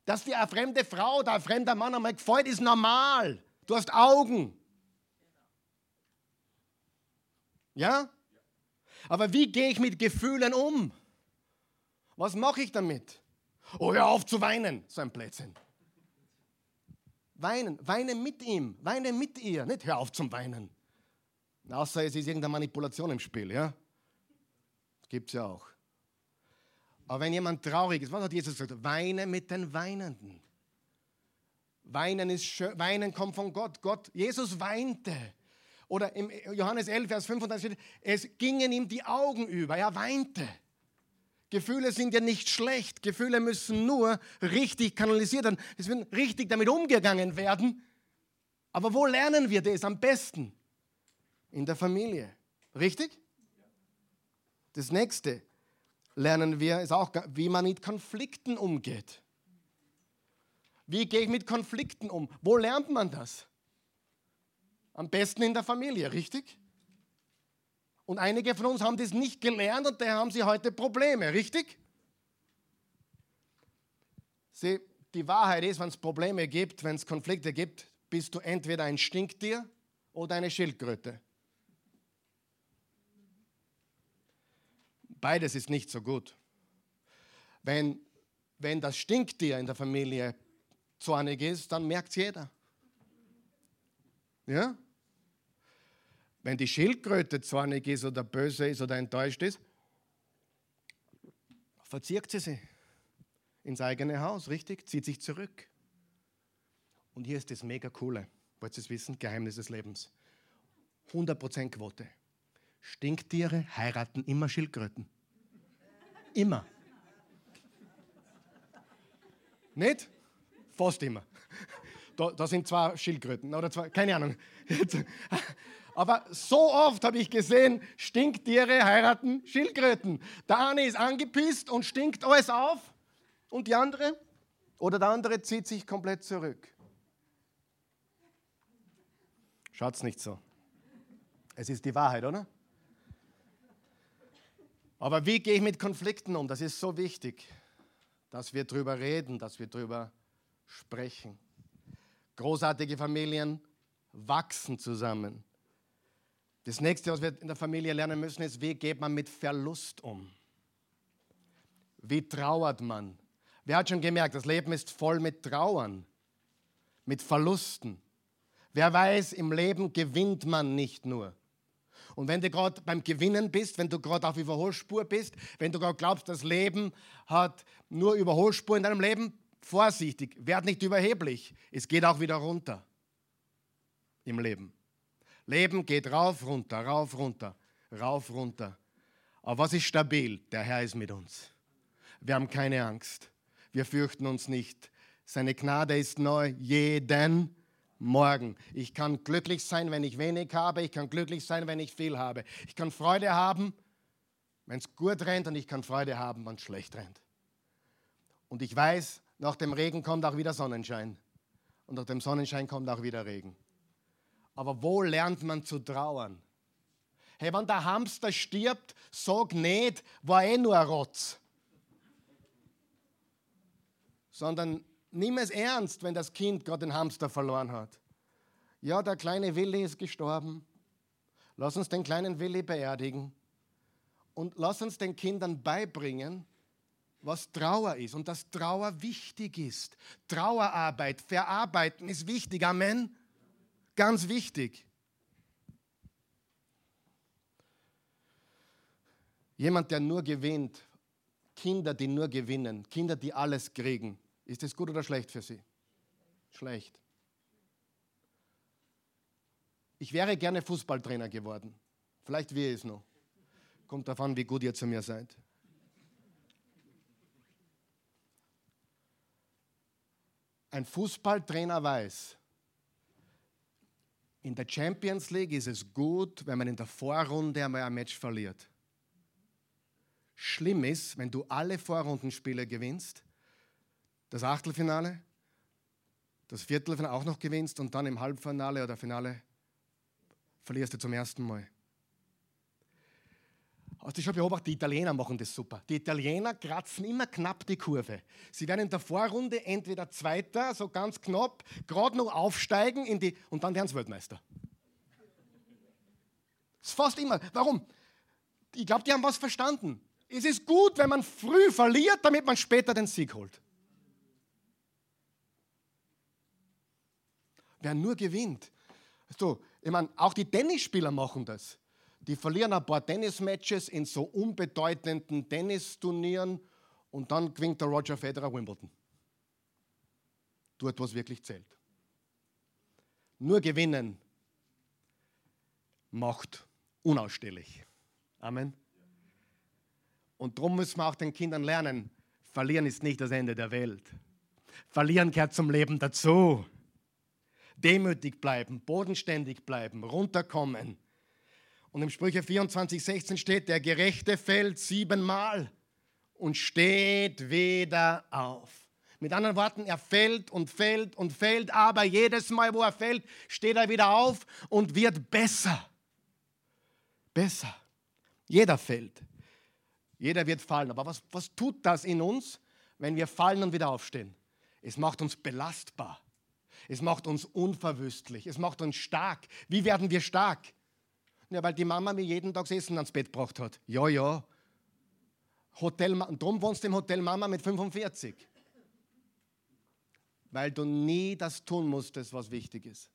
Dass dir eine fremde Frau oder ein fremder Mann einmal gefällt, ist normal. Du hast Augen. Ja? Aber wie gehe ich mit Gefühlen um? Was mache ich damit? Oh, hör auf zu weinen. So ein Blödsinn. Weinen, weine mit ihm, weine mit ihr, nicht hör auf zum Weinen. Außer es ist irgendeine Manipulation im Spiel, ja? Gibt es ja auch. Aber wenn jemand traurig ist, was hat Jesus gesagt? Weine mit den Weinenden. Weinen, ist schön, Weinen kommt von Gott. Gott. Jesus weinte. Oder im Johannes 11, Vers 35 steht, es gingen ihm die Augen über. Er weinte. Gefühle sind ja nicht schlecht. Gefühle müssen nur richtig kanalisiert werden. Es wird richtig damit umgegangen werden. Aber wo lernen wir das am besten? In der Familie. Richtig? Das nächste lernen wir ist auch, wie man mit Konflikten umgeht. Wie gehe ich mit Konflikten um? Wo lernt man das? Am besten in der Familie, richtig? Und einige von uns haben das nicht gelernt und daher haben sie heute Probleme, richtig? Sie, die Wahrheit ist, wenn es Probleme gibt, wenn es Konflikte gibt, bist du entweder ein Stinktier oder eine Schildkröte. Beides ist nicht so gut. Wenn, wenn das Stinktier in der Familie zornig ist, dann merkt es jeder. Ja? Wenn die Schildkröte zornig ist oder böse ist oder enttäuscht ist, verzirkt sie sie ins eigene Haus, richtig? Zieht sich zurück. Und hier ist das mega coole, wollt ihr es wissen? Geheimnis des Lebens. 100% Quote. Stinktiere heiraten immer Schildkröten. Immer. Nicht? Fast immer. Da, da, sind zwei Schildkröten oder zwei, keine Ahnung. [LAUGHS] Aber so oft habe ich gesehen, Stinktiere heiraten Schildkröten. Der eine ist angepisst und stinkt alles auf und die andere oder der andere zieht sich komplett zurück. Schaut's nicht so. Es ist die Wahrheit, oder? Aber wie gehe ich mit Konflikten um? Das ist so wichtig, dass wir darüber reden, dass wir darüber sprechen. Großartige Familien wachsen zusammen. Das nächste, was wir in der Familie lernen müssen, ist, wie geht man mit Verlust um? Wie trauert man? Wer hat schon gemerkt, das Leben ist voll mit Trauern, mit Verlusten. Wer weiß, im Leben gewinnt man nicht nur. Und wenn du gerade beim Gewinnen bist, wenn du gerade auf Überholspur bist, wenn du gerade glaubst, das Leben hat nur Überholspur in deinem Leben, vorsichtig, werd nicht überheblich. Es geht auch wieder runter im Leben. Leben geht rauf, runter, rauf, runter, rauf, runter. Aber was ist stabil? Der Herr ist mit uns. Wir haben keine Angst. Wir fürchten uns nicht. Seine Gnade ist neu jeden Morgen. Ich kann glücklich sein, wenn ich wenig habe. Ich kann glücklich sein, wenn ich viel habe. Ich kann Freude haben, wenn es gut rennt und ich kann Freude haben, wenn es schlecht rennt. Und ich weiß, nach dem Regen kommt auch wieder Sonnenschein. Und nach dem Sonnenschein kommt auch wieder Regen. Aber wo lernt man zu trauern? Hey, wenn der Hamster stirbt, sag nicht, war eh nur ein Rotz. Sondern nimm es ernst, wenn das Kind gerade den Hamster verloren hat. Ja, der kleine Willi ist gestorben. Lass uns den kleinen Willi beerdigen. Und lass uns den Kindern beibringen, was Trauer ist und dass Trauer wichtig ist. Trauerarbeit, Verarbeiten ist wichtig. Amen. Ganz wichtig. Jemand, der nur gewinnt, Kinder, die nur gewinnen, Kinder, die alles kriegen, ist das gut oder schlecht für sie? Schlecht. Ich wäre gerne Fußballtrainer geworden. Vielleicht wäre es noch. Kommt davon, wie gut ihr zu mir seid. Ein Fußballtrainer weiß, in der Champions League ist es gut, wenn man in der Vorrunde einmal ein Match verliert. Schlimm ist, wenn du alle Vorrundenspiele gewinnst, das Achtelfinale, das Viertelfinale auch noch gewinnst und dann im Halbfinale oder Finale verlierst du zum ersten Mal. Hast du schon beobachtet, die Italiener machen das super. Die Italiener kratzen immer knapp die Kurve. Sie werden in der Vorrunde entweder Zweiter, so ganz knapp, gerade noch aufsteigen in die, und dann werden sie Weltmeister. Das ist fast immer. Warum? Ich glaube, die haben was verstanden. Es ist gut, wenn man früh verliert, damit man später den Sieg holt. Wer nur gewinnt. So, ich meine, auch die Tennisspieler machen das. Die verlieren ein paar Tennismatches in so unbedeutenden Tennisturnieren und dann gewinnt der Roger Federer Wimbledon. Dort, was wirklich zählt. Nur gewinnen macht unausstehlich. Amen. Und darum müssen wir auch den Kindern lernen, verlieren ist nicht das Ende der Welt. Verlieren gehört zum Leben dazu. Demütig bleiben, bodenständig bleiben, runterkommen und im Sprüche 24, 16 steht, der Gerechte fällt siebenmal und steht wieder auf. Mit anderen Worten, er fällt und fällt und fällt, aber jedes Mal, wo er fällt, steht er wieder auf und wird besser. Besser. Jeder fällt. Jeder wird fallen. Aber was, was tut das in uns, wenn wir fallen und wieder aufstehen? Es macht uns belastbar. Es macht uns unverwüstlich. Es macht uns stark. Wie werden wir stark? Ja, weil die Mama mir jeden Tag Essen ans Bett gebracht hat. Ja, ja. Hotel, drum wohnst du im Hotel Mama mit 45. Weil du nie das tun musstest, was wichtig ist.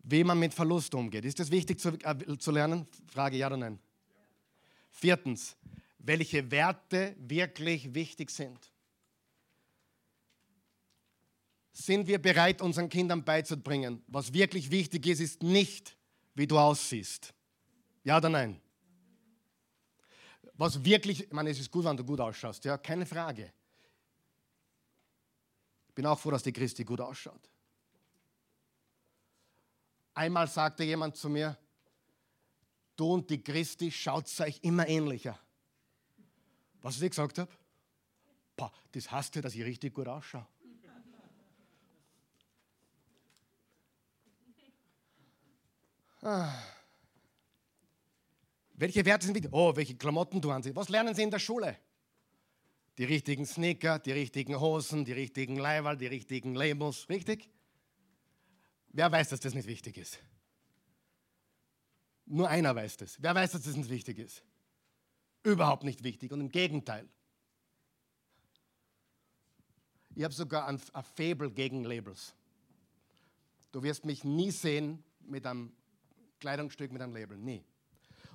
Wie man mit Verlust umgeht. Ist das wichtig zu, äh, zu lernen? Frage ja oder nein. Viertens, welche Werte wirklich wichtig sind. Sind wir bereit, unseren Kindern beizubringen? Was wirklich wichtig ist, ist nicht, wie du aussiehst. Ja oder nein? Was wirklich, ich meine, es ist gut, wenn du gut ausschaust, ja, keine Frage. Ich bin auch froh, dass die Christi gut ausschaut. Einmal sagte jemand zu mir, du und die Christi schaut euch immer ähnlicher. Was ich gesagt habe? Das heißt ja, dass ich richtig gut ausschaue. Welche Werte sind wichtig? Oh, welche Klamotten du anziehst. Was lernen sie in der Schule? Die richtigen Sneaker, die richtigen Hosen, die richtigen Leiberl, die richtigen Labels. Richtig? Wer weiß, dass das nicht wichtig ist? Nur einer weiß das. Wer weiß, dass das nicht wichtig ist? Überhaupt nicht wichtig und im Gegenteil. Ich habe sogar ein, ein Fable gegen Labels. Du wirst mich nie sehen mit einem Kleidungsstück mit einem Label. Nie.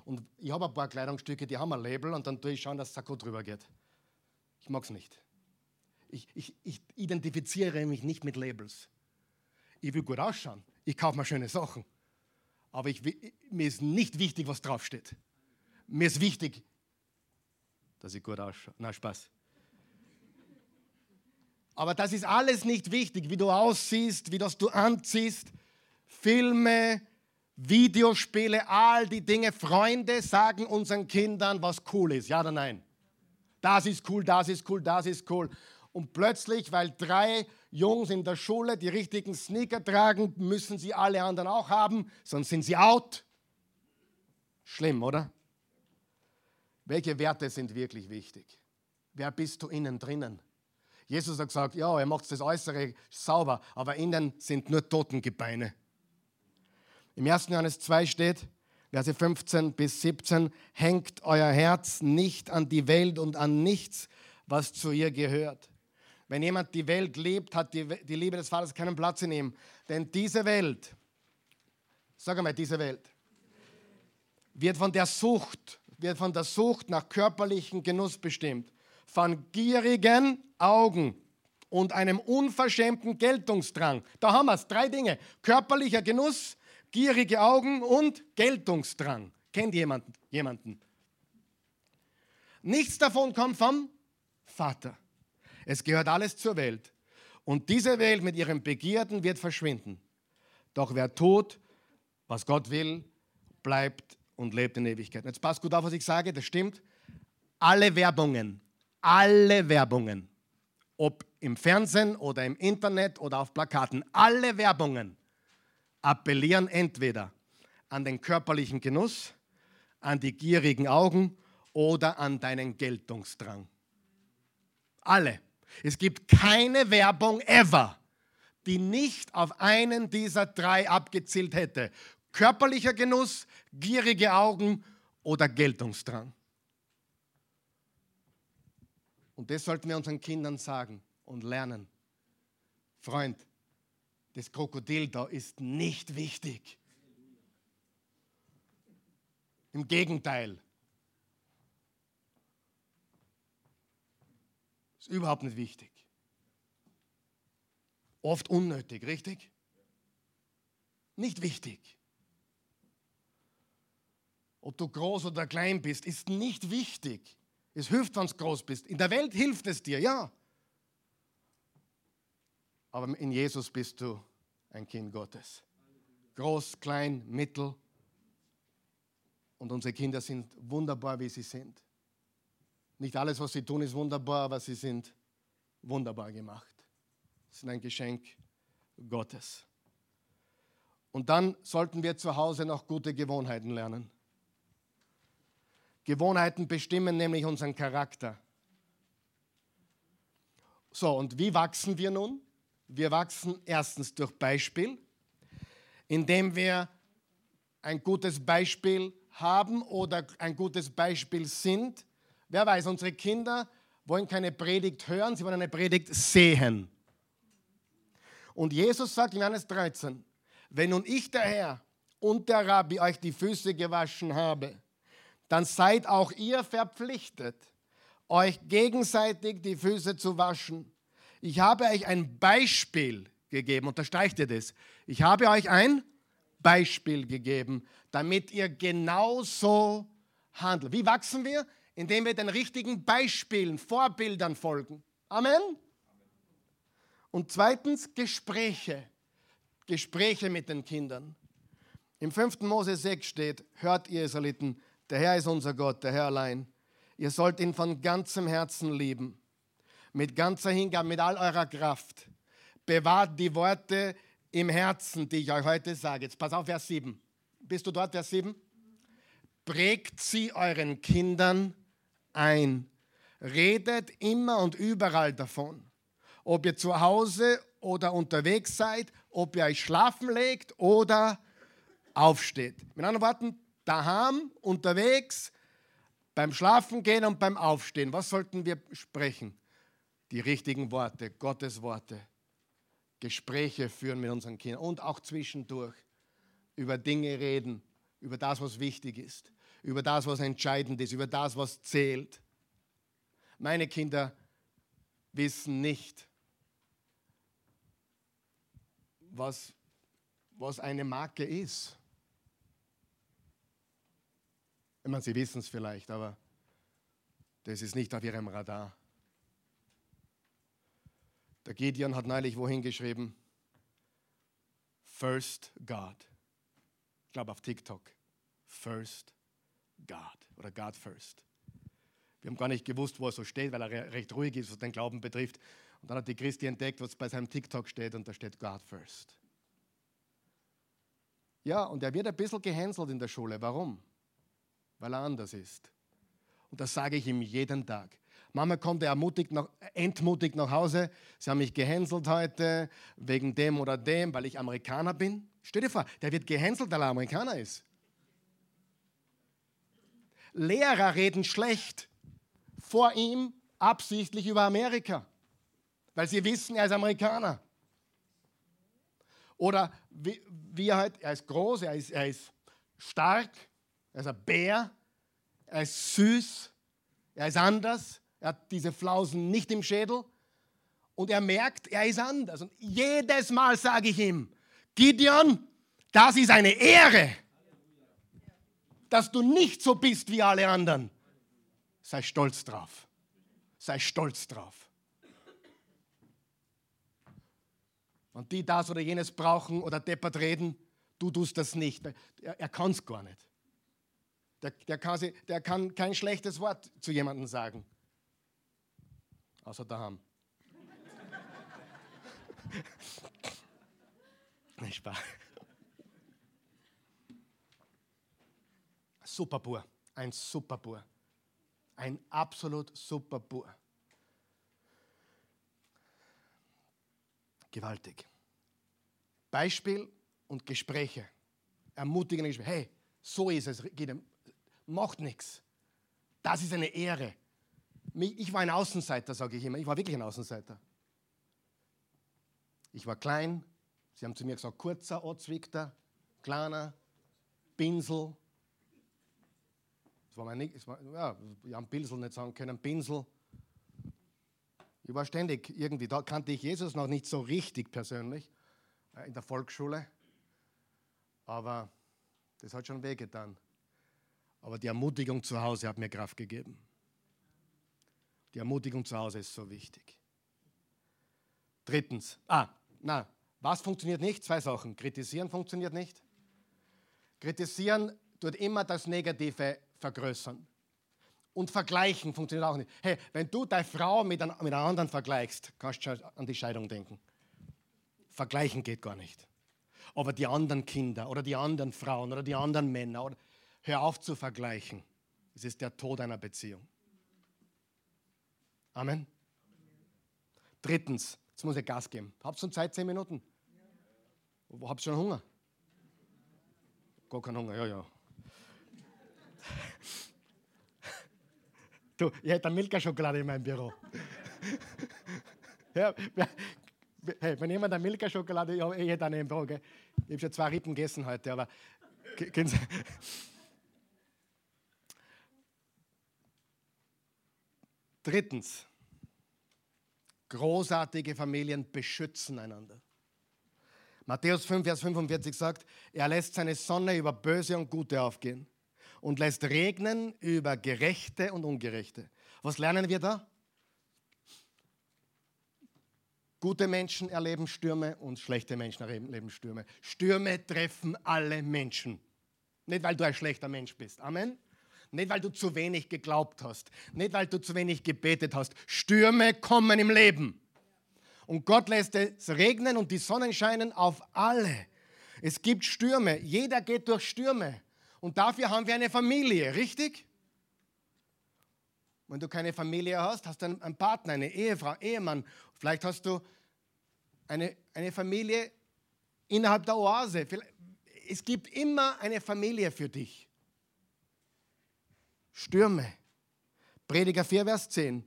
Und ich habe ein paar Kleidungsstücke, die haben ein Label und dann tue ich schauen, dass Sakko drüber geht. Ich mag es nicht. Ich, ich, ich identifiziere mich nicht mit Labels. Ich will gut ausschauen. Ich kaufe mir schöne Sachen. Aber ich, mir ist nicht wichtig, was draufsteht. Mir ist wichtig, dass ich gut ausschaue. Na, Spaß. Aber das ist alles nicht wichtig, wie du aussiehst, wie das du anziehst. Filme, Videospiele, all die Dinge. Freunde sagen unseren Kindern, was cool ist. Ja oder nein? Das ist cool, das ist cool, das ist cool. Und plötzlich, weil drei Jungs in der Schule die richtigen Sneaker tragen, müssen sie alle anderen auch haben, sonst sind sie out. Schlimm, oder? Welche Werte sind wirklich wichtig? Wer bist du innen drinnen? Jesus hat gesagt, ja, er macht das Äußere sauber, aber innen sind nur Totengebeine. Im 1. Johannes 2 steht, Verse 15 bis 17, hängt euer Herz nicht an die Welt und an nichts, was zu ihr gehört. Wenn jemand die Welt liebt, hat die, die Liebe des Vaters keinen Platz in ihm. Denn diese Welt, sag einmal, diese Welt, wird von der Sucht, wird von der Sucht nach körperlichem Genuss bestimmt, von gierigen Augen und einem unverschämten Geltungsdrang. Da haben wir es, drei Dinge. Körperlicher Genuss, gierige Augen und Geltungsdrang. Kennt jemand, jemanden? Nichts davon kommt vom Vater. Es gehört alles zur Welt. Und diese Welt mit ihren Begierden wird verschwinden. Doch wer tut, was Gott will, bleibt und lebt in Ewigkeit. Jetzt passt gut auf, was ich sage, das stimmt. Alle Werbungen, alle Werbungen, ob im Fernsehen oder im Internet oder auf Plakaten, alle Werbungen appellieren entweder an den körperlichen Genuss, an die gierigen Augen oder an deinen Geltungsdrang. Alle. Es gibt keine Werbung ever, die nicht auf einen dieser drei abgezielt hätte. Körperlicher Genuss, gierige Augen oder Geltungsdrang. Und das sollten wir unseren Kindern sagen und lernen. Freund, das Krokodil da ist nicht wichtig. Im Gegenteil, Ist überhaupt nicht wichtig. Oft unnötig, richtig? Nicht wichtig. Ob du groß oder klein bist, ist nicht wichtig. Es hilft, wenn du groß bist. In der Welt hilft es dir, ja. Aber in Jesus bist du ein Kind Gottes. Groß, klein, mittel. Und unsere Kinder sind wunderbar, wie sie sind. Nicht alles, was sie tun, ist wunderbar, aber sie sind wunderbar gemacht. Sie sind ein Geschenk Gottes. Und dann sollten wir zu Hause noch gute Gewohnheiten lernen. Gewohnheiten bestimmen nämlich unseren Charakter. So, und wie wachsen wir nun? Wir wachsen erstens durch Beispiel, indem wir ein gutes Beispiel haben oder ein gutes Beispiel sind. Wer weiß, unsere Kinder wollen keine Predigt hören, sie wollen eine Predigt sehen. Und Jesus sagt in Johannes 13, wenn nun ich der Herr und der Rabbi euch die Füße gewaschen habe, dann seid auch ihr verpflichtet, euch gegenseitig die Füße zu waschen. Ich habe euch ein Beispiel gegeben, unterstreicht ihr das? Ich habe euch ein Beispiel gegeben, damit ihr genauso handelt. Wie wachsen wir? Indem wir den richtigen Beispielen, Vorbildern folgen. Amen. Und zweitens Gespräche. Gespräche mit den Kindern. Im 5. Mose 6 steht, hört ihr Israeliten, der Herr ist unser Gott, der Herr allein. Ihr sollt ihn von ganzem Herzen lieben, mit ganzer Hingabe, mit all eurer Kraft. Bewahrt die Worte im Herzen, die ich euch heute sage. Jetzt pass auf, Vers 7. Bist du dort, Vers 7? Prägt sie euren Kindern ein. Redet immer und überall davon. Ob ihr zu Hause oder unterwegs seid, ob ihr euch schlafen legt oder aufsteht. Mit anderen Worten, daheim, unterwegs, beim Schlafen gehen und beim Aufstehen. Was sollten wir sprechen? Die richtigen Worte, Gottes Worte. Gespräche führen mit unseren Kindern und auch zwischendurch über Dinge reden, über das, was wichtig ist, über das, was entscheidend ist, über das, was zählt. Meine Kinder wissen nicht, was, was eine Marke ist. Ich meine, sie wissen es vielleicht, aber das ist nicht auf ihrem Radar. Der Gideon hat neulich wohin geschrieben? First God. Ich glaube auf TikTok. First God oder God First. Wir haben gar nicht gewusst, wo er so steht, weil er recht ruhig ist, was den Glauben betrifft. Und dann hat die Christi entdeckt, was bei seinem TikTok steht und da steht God First. Ja, und er wird ein bisschen gehänselt in der Schule. Warum? Weil er anders ist. Und das sage ich ihm jeden Tag. Mama kommt ermutigt nach, entmutigt nach Hause. Sie haben mich gehänselt heute wegen dem oder dem, weil ich Amerikaner bin. Stell dir vor, der wird gehänselt, weil er Amerikaner ist. Lehrer reden schlecht vor ihm absichtlich über Amerika, weil sie wissen, er ist Amerikaner. Oder wie, wie er halt, er ist groß, er ist, er ist stark, er ist ein Bär, er ist süß, er ist anders, er hat diese Flausen nicht im Schädel und er merkt, er ist anders. Und jedes Mal sage ich ihm, Gideon, das ist eine Ehre, dass du nicht so bist wie alle anderen. Sei stolz drauf. Sei stolz drauf. Und die das oder jenes brauchen oder deppert reden, du tust das nicht. Er, er kann es gar nicht. Der, der, kann der kann kein schlechtes Wort zu jemandem sagen. Außer daheim. Nicht Spaß. Super Bur. Ein super Bur. Ein absolut super Bur. Gewaltig. Beispiel und Gespräche. Ermutigende Gespräche. Hey, so ist es. Macht nichts. Das ist eine Ehre. Ich war ein Außenseiter, sage ich immer. Ich war wirklich ein Außenseiter. Ich war klein. Sie haben zu mir gesagt, kurzer Ortswichter, kleiner, Pinsel. Das war mein, das war, ja, wir haben Pinsel nicht sagen können, Pinsel. Ich war ständig irgendwie, da kannte ich Jesus noch nicht so richtig persönlich, äh, in der Volksschule. Aber das hat schon wehgetan. Aber die Ermutigung zu Hause hat mir Kraft gegeben. Die Ermutigung zu Hause ist so wichtig. Drittens, ah, na, was funktioniert nicht? Zwei Sachen. Kritisieren funktioniert nicht. Kritisieren tut immer das Negative vergrößern. Und vergleichen funktioniert auch nicht. Hey, wenn du deine Frau mit, ein, mit einer anderen vergleichst, kannst du an die Scheidung denken. Vergleichen geht gar nicht. Aber die anderen Kinder oder die anderen Frauen oder die anderen Männer, oder, hör auf zu vergleichen. Es ist der Tod einer Beziehung. Amen. Drittens, jetzt muss ich Gas geben. Habt ihr schon Zeit, zehn Minuten? Habt ihr schon Hunger? Gar keinen Hunger, ja, ja. Du, ich hätte eine Milka-Schokolade in meinem Büro. ja, hey, wenn jemand eine Milka-Schokolade, ich hätte eine im Büro, gell? Ich habe schon zwei Rippen gegessen heute, aber. Drittens, großartige Familien beschützen einander. Matthäus 5, Vers 45 sagt, er lässt seine Sonne über Böse und Gute aufgehen und lässt regnen über Gerechte und Ungerechte. Was lernen wir da? Gute Menschen erleben Stürme und schlechte Menschen erleben Stürme. Stürme treffen alle Menschen. Nicht, weil du ein schlechter Mensch bist. Amen. Nicht, weil du zu wenig geglaubt hast. Nicht, weil du zu wenig gebetet hast. Stürme kommen im Leben. Und Gott lässt es regnen und die Sonne scheinen auf alle. Es gibt Stürme. Jeder geht durch Stürme. Und dafür haben wir eine Familie, richtig? Wenn du keine Familie hast, hast du einen Partner, eine Ehefrau, Ehemann. Vielleicht hast du eine, eine Familie innerhalb der Oase. Es gibt immer eine Familie für dich. Stürme. Prediger 4, Vers 10.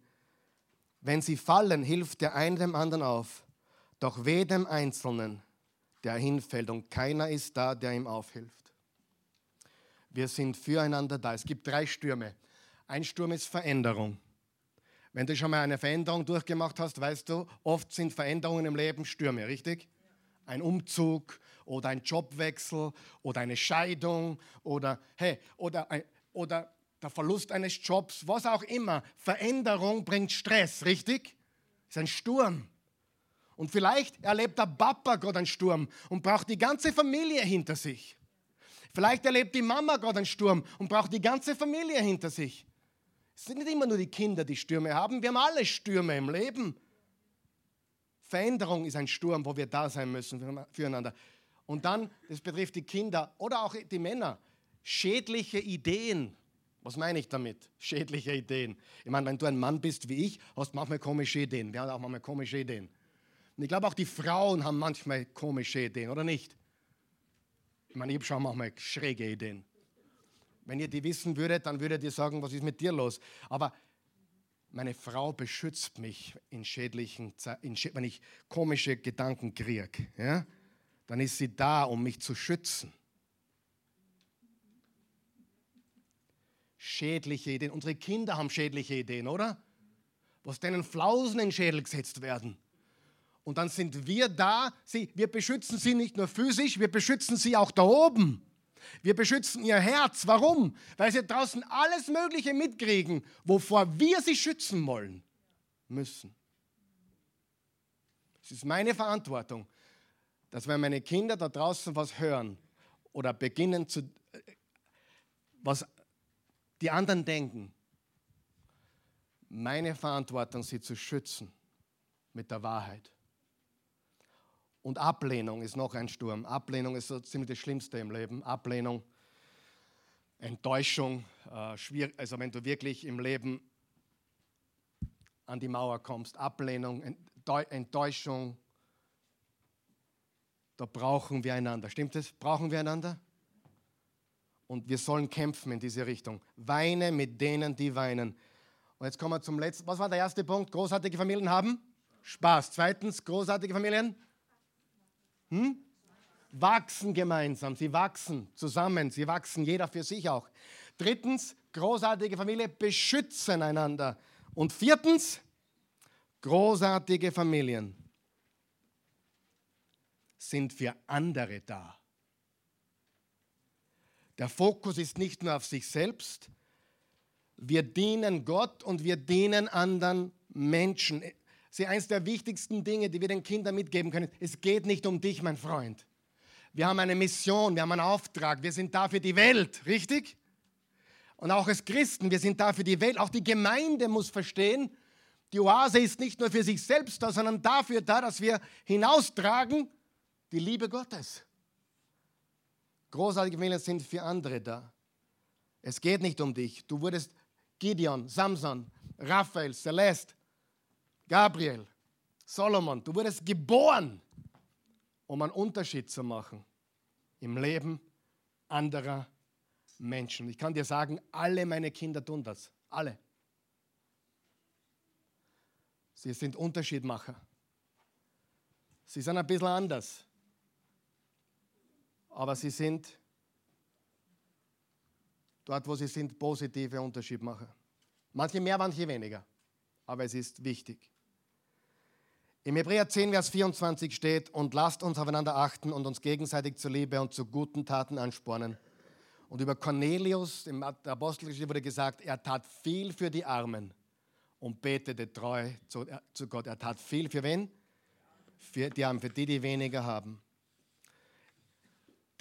Wenn sie fallen, hilft der eine dem anderen auf. Doch weh dem Einzelnen, der hinfällt und keiner ist da, der ihm aufhilft. Wir sind füreinander da. Es gibt drei Stürme. Ein Sturm ist Veränderung. Wenn du schon mal eine Veränderung durchgemacht hast, weißt du, oft sind Veränderungen im Leben Stürme, richtig? Ein Umzug oder ein Jobwechsel oder eine Scheidung oder, hey, oder, oder der Verlust eines Jobs, was auch immer. Veränderung bringt Stress, richtig? Ist ein Sturm. Und vielleicht erlebt der Papa gerade einen Sturm und braucht die ganze Familie hinter sich. Vielleicht erlebt die Mama gerade einen Sturm und braucht die ganze Familie hinter sich. Es sind nicht immer nur die Kinder, die Stürme haben. Wir haben alle Stürme im Leben. Veränderung ist ein Sturm, wo wir da sein müssen füreinander. Und dann, das betrifft die Kinder oder auch die Männer, schädliche Ideen was meine ich damit? Schädliche Ideen. Ich meine, wenn du ein Mann bist wie ich, hast manchmal komische Ideen. Wir haben auch manchmal komische Ideen. Und ich glaube, auch die Frauen haben manchmal komische Ideen, oder nicht? Ich meine, ich habe schon manchmal schräge Ideen. Wenn ihr die wissen würdet, dann würdet ihr sagen, was ist mit dir los? Aber meine Frau beschützt mich in schädlichen, in, wenn ich komische Gedanken kriege. Ja? Dann ist sie da, um mich zu schützen. Schädliche Ideen. Unsere Kinder haben schädliche Ideen, oder? Was denen Flausen in den Schädel gesetzt werden. Und dann sind wir da, sie, wir beschützen sie nicht nur physisch, wir beschützen sie auch da oben. Wir beschützen ihr Herz. Warum? Weil sie draußen alles Mögliche mitkriegen, wovor wir sie schützen wollen müssen. Es ist meine Verantwortung, dass wenn meine Kinder da draußen was hören oder beginnen zu äh, was die anderen denken. Meine Verantwortung, sie zu schützen mit der Wahrheit. Und Ablehnung ist noch ein Sturm. Ablehnung ist so ziemlich das Schlimmste im Leben. Ablehnung, Enttäuschung, äh, schwierig, also wenn du wirklich im Leben an die Mauer kommst. Ablehnung, Enttäuschung, da brauchen wir einander. Stimmt es? Brauchen wir einander? Und wir sollen kämpfen in diese Richtung. Weine mit denen, die weinen. Und jetzt kommen wir zum letzten. Was war der erste Punkt? Großartige Familien haben Spaß. Zweitens, großartige Familien hm? wachsen gemeinsam. Sie wachsen zusammen. Sie wachsen jeder für sich auch. Drittens, großartige Familien beschützen einander. Und viertens, großartige Familien sind für andere da. Der Fokus ist nicht nur auf sich selbst. Wir dienen Gott und wir dienen anderen Menschen. Ist eines der wichtigsten Dinge, die wir den Kindern mitgeben können. Es geht nicht um dich, mein Freund. Wir haben eine Mission, wir haben einen Auftrag, wir sind da für die Welt, richtig? Und auch als Christen, wir sind da für die Welt. Auch die Gemeinde muss verstehen, die Oase ist nicht nur für sich selbst da, sondern dafür da, dass wir hinaustragen die Liebe Gottes. Großartige Familien sind für andere da. Es geht nicht um dich. Du wurdest Gideon, Samson, Raphael, Celeste, Gabriel, Solomon. Du wurdest geboren, um einen Unterschied zu machen im Leben anderer Menschen. Ich kann dir sagen, alle meine Kinder tun das. Alle. Sie sind Unterschiedmacher. Sie sind ein bisschen anders. Aber sie sind dort, wo sie sind, positive Unterschiedmacher. Manche mehr, manche weniger. Aber es ist wichtig. Im Hebräer 10, Vers 24 steht, und lasst uns aufeinander achten und uns gegenseitig zur Liebe und zu guten Taten anspornen. Und über Cornelius, im Apostelgeschichte wurde gesagt, er tat viel für die Armen und betete treu zu, äh, Gott. Er tat viel für wen? Für die Armen, für die, die weniger haben.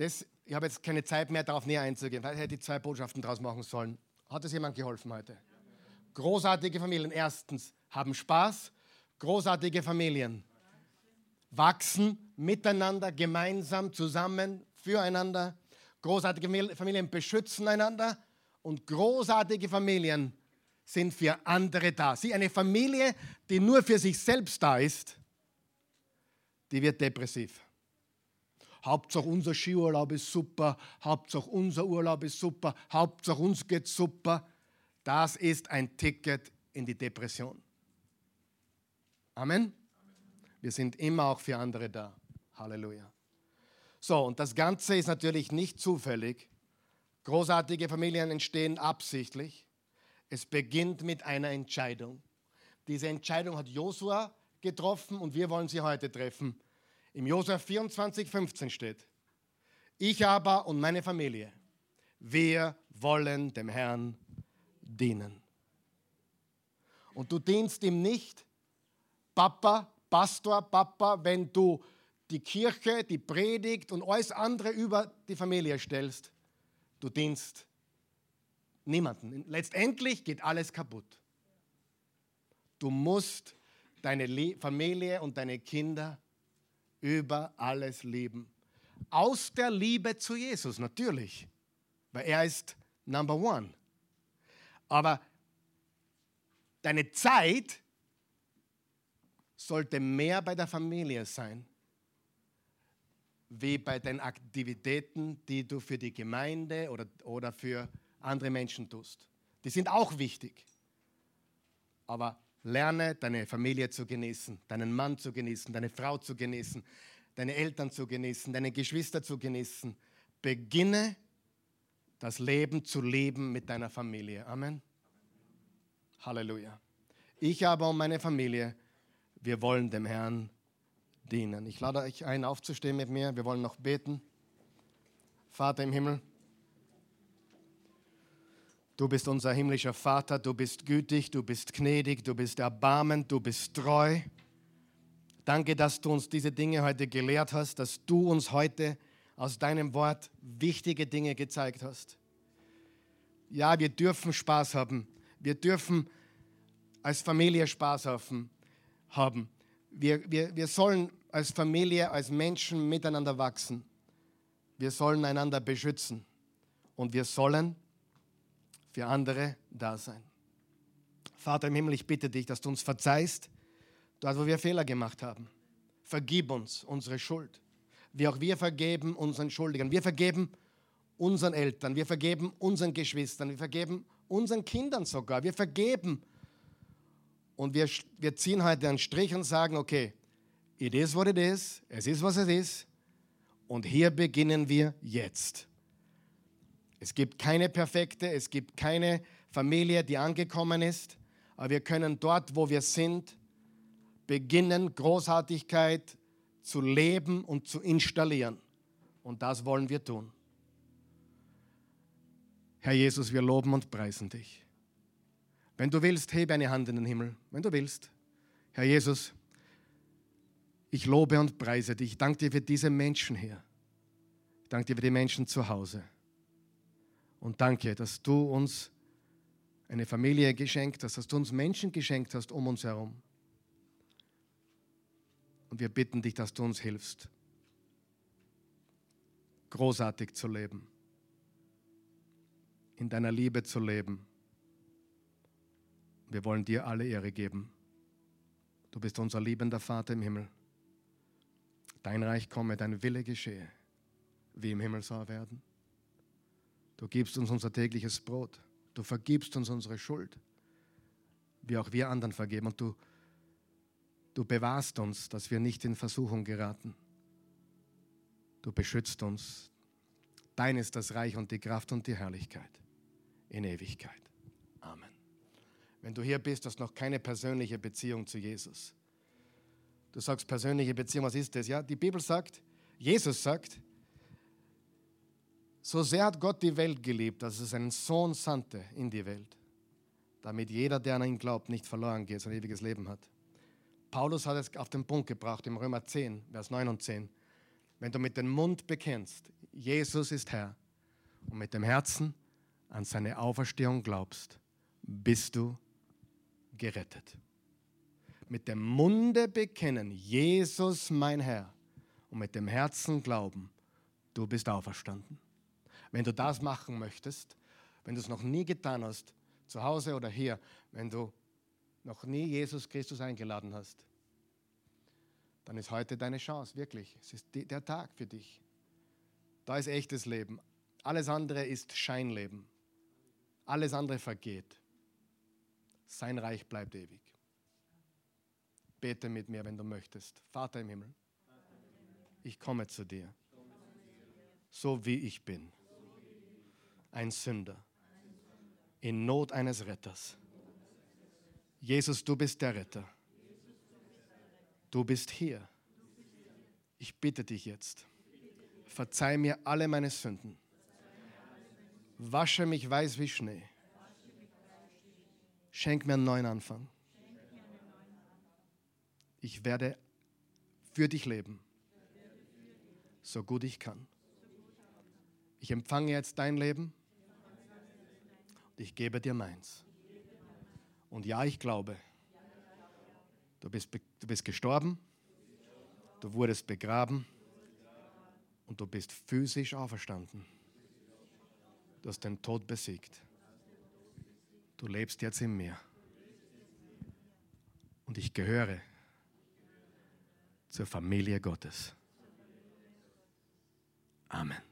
Das, ich habe jetzt keine Zeit mehr, darauf näher einzugehen. Vielleicht hätte ich zwei Botschaften daraus machen sollen. Hat es jemand geholfen heute? Großartige Familien, erstens, haben Spaß. Großartige Familien wachsen miteinander, gemeinsam, zusammen, füreinander. Großartige Familien beschützen einander und großartige Familien sind für andere da. Sie, eine Familie, die nur für sich selbst da ist, die wird depressiv. Hauptsache unser Skiurlaub ist super, Hauptsache unser Urlaub ist super, Hauptsache uns geht super. Das ist ein Ticket in die Depression. Amen. Wir sind immer auch für andere da. Halleluja. So, und das Ganze ist natürlich nicht zufällig. Großartige Familien entstehen absichtlich. Es beginnt mit einer Entscheidung. Diese Entscheidung hat Josua getroffen und wir wollen sie heute treffen. Im Josua 24, 15 steht, ich aber und meine Familie, wir wollen dem Herrn dienen. Und du dienst ihm nicht, Papa, Pastor, Papa, wenn du die Kirche, die Predigt und alles andere über die Familie stellst, du dienst niemanden. Letztendlich geht alles kaputt. Du musst deine Familie und deine Kinder über alles lieben. Aus der Liebe zu Jesus, natürlich, weil er ist Number One. Aber deine Zeit sollte mehr bei der Familie sein, wie bei den Aktivitäten, die du für die Gemeinde oder, oder für andere Menschen tust. Die sind auch wichtig. Aber lerne deine Familie zu genießen, deinen Mann zu genießen, deine Frau zu genießen, deine Eltern zu genießen, deine Geschwister zu genießen. Beginne das Leben zu leben mit deiner Familie. Amen. Halleluja. Ich aber und meine Familie wir wollen dem Herrn dienen. Ich lade euch ein, aufzustehen mit mir. Wir wollen noch beten. Vater im Himmel, du bist unser himmlischer Vater, du bist gütig, du bist gnädig, du bist erbarmend, du bist treu. Danke, dass du uns diese Dinge heute gelehrt hast, dass du uns heute aus deinem Wort wichtige Dinge gezeigt hast. Ja, wir dürfen Spaß haben. Wir dürfen als Familie Spaß haben. Wir, wir, wir sollen als Familie, als Menschen miteinander wachsen. Wir sollen einander beschützen und wir sollen für andere da sein. Vater im Himmel, ich bitte dich, dass du uns verzeihst, dort wo wir Fehler gemacht haben. Vergib uns unsere Schuld. Wie auch wir vergeben unseren Schuldigen. Wir vergeben unseren Eltern, wir vergeben unseren Geschwistern, wir vergeben unseren Kindern sogar. Wir vergeben und wir, wir ziehen heute einen Strich und sagen, okay, it is what it is, es ist, was es ist. Und hier beginnen wir jetzt. Es gibt keine perfekte, es gibt keine Familie, die angekommen ist, aber wir können dort, wo wir sind, beginnen, Großartigkeit zu leben und zu installieren. Und das wollen wir tun. Herr Jesus, wir loben und preisen dich. Wenn du willst, hebe eine Hand in den Himmel. Wenn du willst. Herr Jesus, ich lobe und preise dich. Ich danke dir für diese Menschen hier. Ich danke dir für die Menschen zu Hause. Und danke, dass du uns eine Familie geschenkt hast, dass du uns Menschen geschenkt hast um uns herum. Und wir bitten dich, dass du uns hilfst, großartig zu leben, in deiner Liebe zu leben wir wollen dir alle Ehre geben. Du bist unser liebender Vater im Himmel. Dein Reich komme, dein Wille geschehe, wie im Himmel soll werden. Du gibst uns unser tägliches Brot. Du vergibst uns unsere Schuld, wie auch wir anderen vergeben. Und du Du bewahrst uns, dass wir nicht in Versuchung geraten. Du beschützt uns. Dein ist das Reich und die Kraft und die Herrlichkeit in Ewigkeit. Amen. Wenn du hier bist, hast noch keine persönliche Beziehung zu Jesus. Du sagst persönliche Beziehung, was ist das? Ja, die Bibel sagt, Jesus sagt, so sehr hat Gott die Welt geliebt, dass er seinen Sohn sandte in die Welt, damit jeder, der an ihn glaubt, nicht verloren geht, sondern ewiges Leben hat. Paulus hat es auf den Punkt gebracht im Römer 10, Vers 9 und 10. Wenn du mit dem Mund bekennst, Jesus ist Herr, und mit dem Herzen an seine Auferstehung glaubst, bist du gerettet. Mit dem Munde bekennen, Jesus mein Herr, und mit dem Herzen glauben, du bist auferstanden. Wenn du das machen möchtest, wenn du es noch nie getan hast, zu Hause oder hier, wenn du noch nie Jesus Christus eingeladen hast, dann ist heute deine Chance, wirklich. Es ist der Tag für dich. Da ist echtes Leben. Alles andere ist Scheinleben. Alles andere vergeht. Sein Reich bleibt ewig. Bete mit mir, wenn du möchtest. Vater im Himmel, ich komme zu dir, so wie ich bin ein Sünder in Not eines Retters. Jesus, du bist der Retter. Du bist hier. Ich bitte dich jetzt, verzeih mir alle meine Sünden. Wasche mich weiß wie Schnee. Schenk mir einen neuen Anfang. Ich werde für dich leben, so gut ich kann. Ich empfange jetzt dein Leben ich gebe dir meins. Und ja, ich glaube, du bist, du bist gestorben, du wurdest begraben und du bist physisch auferstanden. Du hast den Tod besiegt. Du lebst jetzt in mir. Und ich gehöre zur Familie Gottes. Amen.